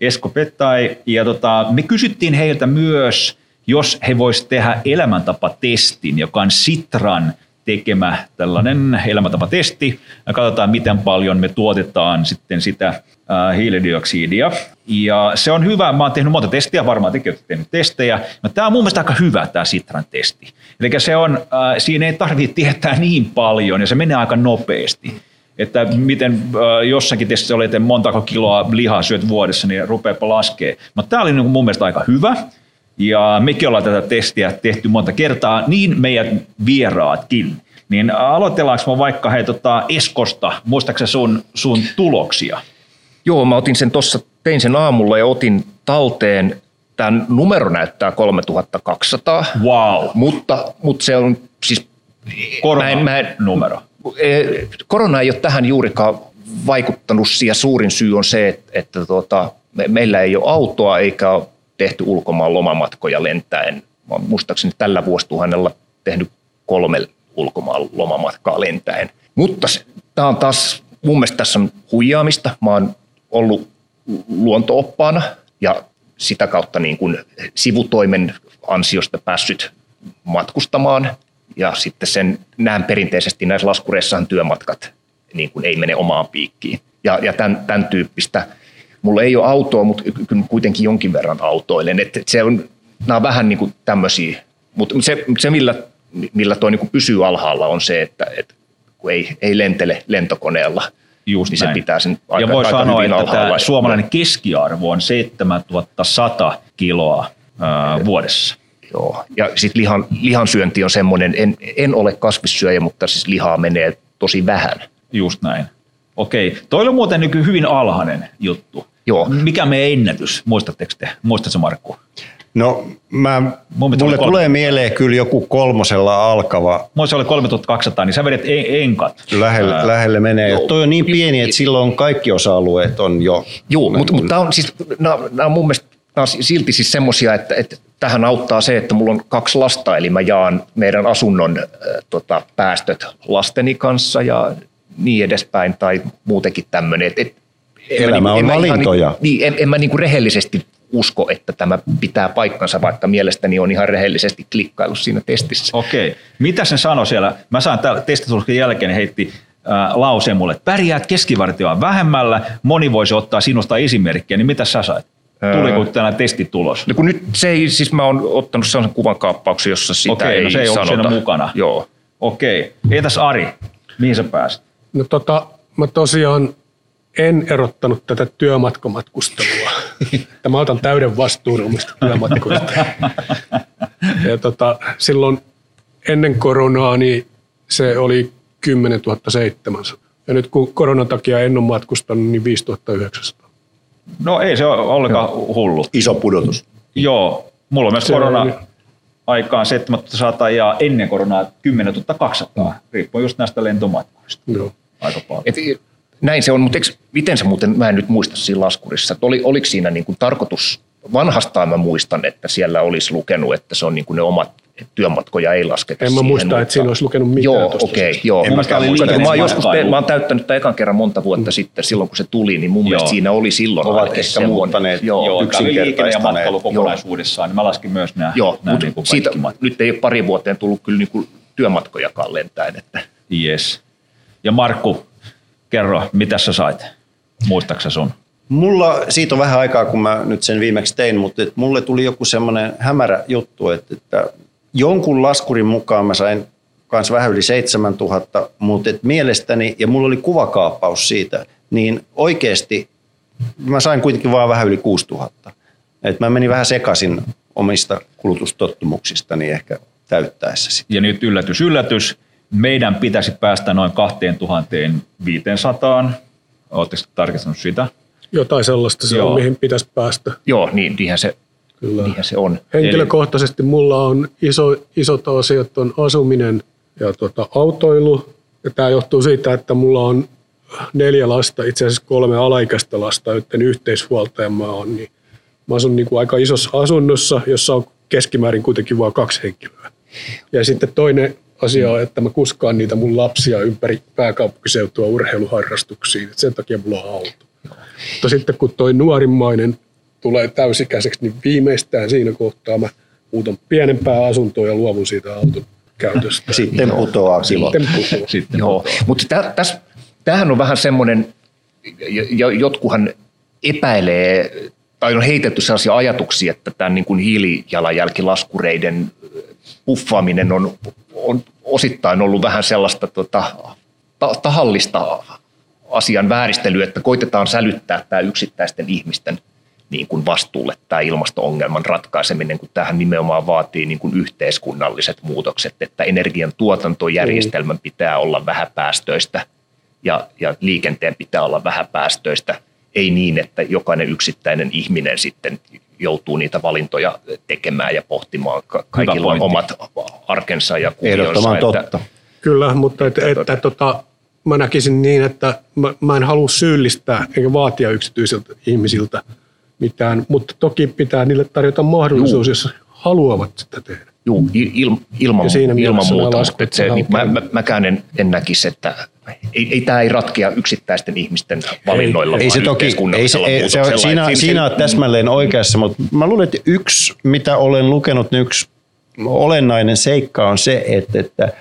B: Esko Pettai. Ja tota, me kysyttiin heiltä myös, jos he voisivat tehdä elämäntapatestin, joka on Sitran tekemä tällainen elämäntapatesti. Katsotaan, miten paljon me tuotetaan sitten sitä hiilidioksidia. Ja se on hyvä. Mä oon tehnyt monta testiä, varmaan tekin olette tehnyt testejä. No, tämä on mun mielestä aika hyvä tämä Sitran testi. Eli se on, äh, siinä ei tarvitse tietää niin paljon ja se menee aika nopeasti. Että miten äh, jossakin testissä oli, montako kiloa lihaa syöt vuodessa, niin rupeapa laskee. Mutta tämä oli niin mun mielestä aika hyvä. Ja mekin ollaan tätä testiä tehty monta kertaa, niin meidän vieraatkin. Niin aloitellaanko me vaikka hei, tota Eskosta, muistaakseni sun, sun tuloksia?
D: Joo, mä otin sen tuossa, tein sen aamulla ja otin talteen. Tämän numero näyttää 3200,
B: Wow,
D: mutta, mutta se on siis... Mä en- mä en-
B: numero.
D: Eh, Korona ei ole tähän juurikaan vaikuttanut ja suurin syy on se, että, että tuota, me, meillä ei ole autoa eikä ole tehty ulkomaan lomamatkoja lentäen. Muistaakseni tällä vuosituhannella tehnyt kolme ulkomaan lomamatkaa lentäen. Mutta tämä on taas, mun mielestä tässä on huijaamista. Mä oon ollut luontooppaana ja sitä kautta niin kuin sivutoimen ansiosta päässyt matkustamaan. Ja sitten sen näen perinteisesti näissä laskureissahan työmatkat niin kuin ei mene omaan piikkiin. Ja, ja tämän, tämän tyyppistä. Mulla ei ole autoa, mutta kuitenkin jonkin verran autoilen. Et se on, nämä on vähän niin kuin tämmöisiä. Mutta se, se millä, millä toi niin kuin pysyy alhaalla on se, että, että kun ei, ei lentele lentokoneella,
B: Just
D: niin se
B: näin.
D: pitää sen aika,
B: ja voi
D: aika
B: sanoa,
D: hyvin
B: että tämä suomalainen keskiarvo on 7100 kiloa ää, vuodessa.
D: Joo. Ja sitten lihan, lihansyönti on semmoinen, en, en ole kasvissyöjä, mutta siis lihaa menee tosi vähän.
B: Just näin. Okei, toi on muuten nyky hyvin alhainen juttu.
D: Joo.
B: Mikä meidän ennätys, muistatteko te? Muistatko Markku?
A: No, mä,
B: pitää
A: mulle tulee mieleen kyllä joku kolmosella alkava
B: Muista se oli 3200, niin sä vedet en- enkat.
A: lähelle,
B: Ää,
A: lähelle menee. Ja toi on niin pieni, että silloin kaikki osa-alueet on jo.
D: Joo, mutta mut tämä on siis, nämä, nämä on mun mielestä on silti siis semmoisia, että, että tähän auttaa se, että mulla on kaksi lasta, eli mä jaan meidän asunnon äh, tota, päästöt lasteni kanssa ja niin edespäin, tai muutenkin tämmöinen. Et, et, en mä
A: Elämä on
D: mä ihan
A: valintoja.
D: Niin, niin, en, en mä niinku rehellisesti usko, että tämä pitää paikkansa, vaikka mielestäni on ihan rehellisesti klikkaillut siinä testissä.
B: Okei. Mitä se sanoi siellä? Mä saan täällä testituloksen jälkeen, heitti äh, lauseen mulle, että pärjäät keskivartioon vähemmällä, moni voisi ottaa sinusta esimerkkiä, niin mitä sä sait? Tuliko tänä testitulos?
D: No kun nyt se ei, siis mä oon ottanut sellaisen kuvankaappauksen, jossa sitä
B: Okei,
D: ei
B: no se ei ollut
D: sanota.
B: siinä mukana.
D: Joo.
B: Okei. Entäs Ari, mihin sä pääsit?
C: No tota, mä tosiaan en erottanut tätä työmatkamatkustelua. Että mä otan täyden vastuun omista työmatkoista. Ja tota, silloin ennen koronaa niin se oli 10 700. Ja nyt kun koronan takia en ole matkustanut, niin 5900.
B: No ei se ole ollenkaan hullu.
A: Iso pudotus.
B: Joo, mulla on myös
C: Se on-
B: korona aikaan 700 ja ennen koronaa 10 200, riippuu just näistä lentomatkoista.
C: Joo.
B: Aika paljon.
D: Et, näin se on, mutta eikö, miten se muuten, mä en nyt muista siinä laskurissa, että oli, oliko siinä niin kuin tarkoitus, vanhastaan mä muistan, että siellä olisi lukenut, että se on niin kuin ne omat että työmatkoja ei lasketa
C: En mä
D: siihen,
C: muista,
D: mutta-
C: että siinä olisi lukenut mitään
D: Joo, okei,
C: syystä.
D: joo.
A: En
D: Mä, mä,
A: muista,
D: mä, joskus,
B: matkailu.
D: mä oon täyttänyt tämän ekan kerran monta vuotta sitten, silloin kun se tuli, niin mun mielestä
B: Joo.
D: siinä oli silloin
A: Ovat
D: ehkä
A: muuttaneet.
D: Joo,
B: Joo,
A: Joo,
B: tämä oli liikenne ja
A: yksinkertaistaneet.
B: matkailu kokonaisuudessaan, niin mä laskin myös nämä,
D: joo
B: nämä niin kuin
D: siitä,
B: kaikki matkat.
D: nyt ei ole pari vuoteen tullut kyllä niin kuin työmatkojakaan lentäen, että
B: Yes. Ja Markku, kerro, mitä sä sait? Muistaaksä sun?
A: Mulla, siitä on vähän aikaa, kun mä nyt sen viimeksi tein, mutta et mulle tuli joku semmoinen hämärä juttu, että, että jonkun laskurin mukaan mä sain kans vähän yli 7000, mutta et mielestäni, ja mulla oli kuvakaappaus siitä, niin oikeasti mä sain kuitenkin vaan vähän yli 6000. Et mä menin vähän sekaisin omista kulutustottumuksistani ehkä täyttäessä sitä.
B: Ja nyt yllätys, yllätys. Meidän pitäisi päästä noin 2500. Oletteko tarkistanut sitä?
C: Jotain sellaista se
B: Joo.
C: on, mihin pitäisi päästä.
D: joo, niin, niinhän se,
C: Kyllä.
D: niinhän se on.
C: Henkilökohtaisesti mulla on iso, isot asiat on asuminen ja tota, autoilu. Ja tämä johtuu siitä, että mulla on neljä lasta, itse asiassa kolme alaikäistä lasta, joiden yhteishuoltaja mä oon. Niin mä asun niin kuin aika isossa asunnossa, jossa on keskimäärin kuitenkin vain kaksi henkilöä. Ja sitten toinen asia on, että mä kuskaan niitä mun lapsia ympäri pääkaupunkiseutua urheiluharrastuksiin. Et sen takia mulla on auto. Mutta sitten kun toi nuorimmainen tulee täysikäiseksi, niin viimeistään siinä kohtaa mä muutan pienempää asuntoa ja luovun siitä auton käytöstä.
A: Sitten putoaa kilo.
C: Sitten putoaa.
B: Sitten
D: Joo, mutta tä, täs, tämähän on vähän semmoinen, jotkuhan epäilee, tai on heitetty sellaisia ajatuksia, että tämän niin kuin hiilijalanjälkilaskureiden puffaaminen on, on osittain ollut vähän sellaista tota, ta, tahallista asian vääristelyä, että koitetaan sälyttää tämä yksittäisten ihmisten niin kuin vastuulle tämä ilmasto-ongelman ratkaiseminen, kun tähän nimenomaan vaatii niin kuin yhteiskunnalliset muutokset, että energian tuotantojärjestelmän pitää olla vähäpäästöistä ja, ja liikenteen pitää olla vähäpäästöistä, ei niin, että jokainen yksittäinen ihminen sitten joutuu niitä valintoja tekemään ja pohtimaan. Ka- Kaikilla on omat arkensa ja kuvionsa.
A: Ehdottoman
D: että-
A: totta.
C: Kyllä, mutta että,
D: Että
C: että, tota, mä näkisin niin, että mä, mä en halua syyllistää eikä vaatia yksityisiltä ihmisiltä mitään, mutta toki pitää niille tarjota mahdollisuus,
D: Juu.
C: jos haluavat sitä tehdä.
D: Juu, il, il, ilman,
C: Ja siinä
D: ilman
C: nämä
D: muuta, mutta se,
C: on
D: niin, mä, mä, mäkään en, en näkisi, että ei, ei tämä ei ratkea yksittäisten ihmisten valinnoilla,
A: Ei se
D: vaan
A: toki, ei se, ei, se on, siinä, siinä on täsmälleen oikeassa, mutta mä luulen, että yksi, mitä olen lukenut, niin yksi olennainen seikka on se, että, että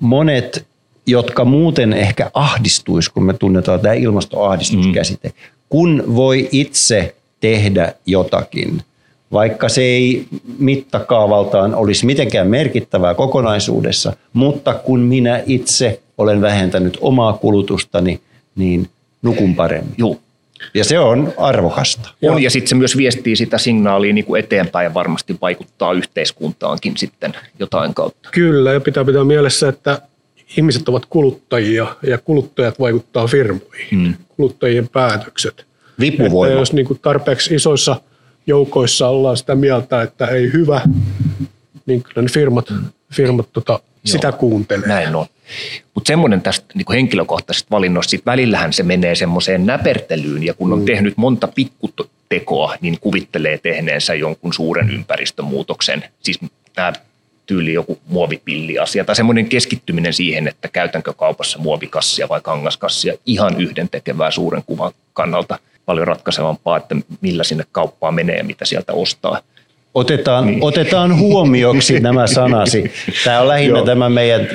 A: monet, jotka muuten ehkä ahdistuisi, kun me tunnetaan tämä ilmastoahdistuskäsite, kun voi itse tehdä jotakin, vaikka se ei mittakaavaltaan olisi mitenkään merkittävää kokonaisuudessa, mutta kun minä itse olen vähentänyt omaa kulutustani, niin nukun paremmin.
D: Juu,
A: Ja se on arvokasta.
D: on, ja sitten se myös viestii sitä signaalia niin kuin eteenpäin ja varmasti vaikuttaa yhteiskuntaankin sitten jotain kautta.
C: Kyllä, ja pitää pitää mielessä, että ihmiset ovat kuluttajia ja kuluttajat vaikuttaa firmoihin.
D: Mm.
C: Kuluttajien päätökset.
A: Vipuvoima.
C: Että jos niin kuin tarpeeksi isoissa joukoissa ollaan sitä mieltä, että ei hyvä, niin kyllä ne firmat, firmat tota, sitä kuuntelee.
D: Näin on. Mutta semmoinen tästä niin kuin henkilökohtaisesta valinnosta, sit välillähän se menee semmoiseen näpertelyyn, ja kun on mm. tehnyt monta pikkutekoa, niin kuvittelee tehneensä jonkun suuren ympäristömuutoksen. Siis tämä tyyli joku muovipilliasia tai semmoinen keskittyminen siihen, että käytänkö kaupassa muovikassia vai kangaskassia ihan yhden tekevää suuren kuvan kannalta paljon ratkaisevampaa, että millä sinne kauppaan menee ja mitä sieltä ostaa.
A: Otetaan, niin. otetaan huomioksi nämä sanasi. Tämä on lähinnä
D: Joo.
A: tämä meidän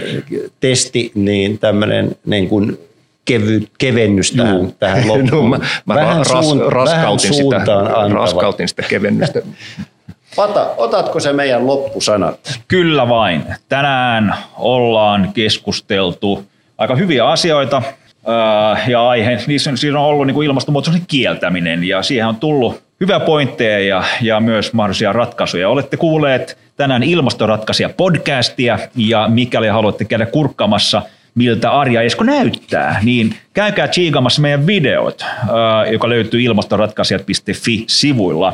A: testi, niin tämmöinen niin kuin kevy, kevennys tähän, tähän loppuun.
D: No, mä, mä
A: vähän,
D: ras,
A: suun, vähän
D: raskautin, sitä,
A: suuntaan antava.
D: raskautin sitä kevennystä.
A: Pata, otatko se meidän loppusanat?
B: Kyllä vain. Tänään ollaan keskusteltu aika hyviä asioita ja aihe, niissä on, siinä on ollut niin kuin ilmastonmuutoksen kieltäminen ja siihen on tullut hyviä pointteja ja, ja myös mahdollisia ratkaisuja. Olette kuulleet tänään ilmastoratkaisija podcastia ja mikäli haluatte käydä kurkkaamassa miltä Arja Esko näyttää, niin käykää chiigamassa meidän videot, joka löytyy ilmastoratkaisijat.fi-sivuilla.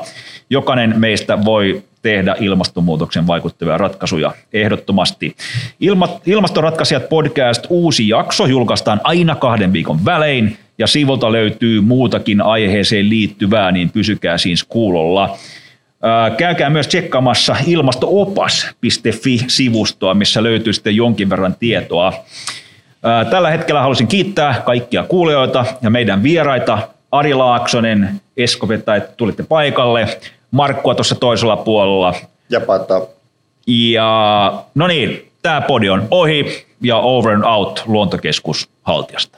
B: Jokainen meistä voi tehdä ilmastonmuutoksen vaikuttavia ratkaisuja ehdottomasti. Ilma, Ilmastoratkaisijat podcast uusi jakso julkaistaan aina kahden viikon välein ja sivulta löytyy muutakin aiheeseen liittyvää, niin pysykää siis kuulolla. Käykää myös tsekkaamassa ilmastoopas.fi-sivustoa, missä löytyy sitten jonkin verran tietoa. Tällä hetkellä haluaisin kiittää kaikkia kuulijoita ja meidän vieraita. Ari Laaksonen, Esko Vetä, että tulitte paikalle. Markkua tuossa toisella puolella.
A: Ja pata.
B: Ja no niin, tämä podi on ohi ja over and out luontokeskus Haltiasta.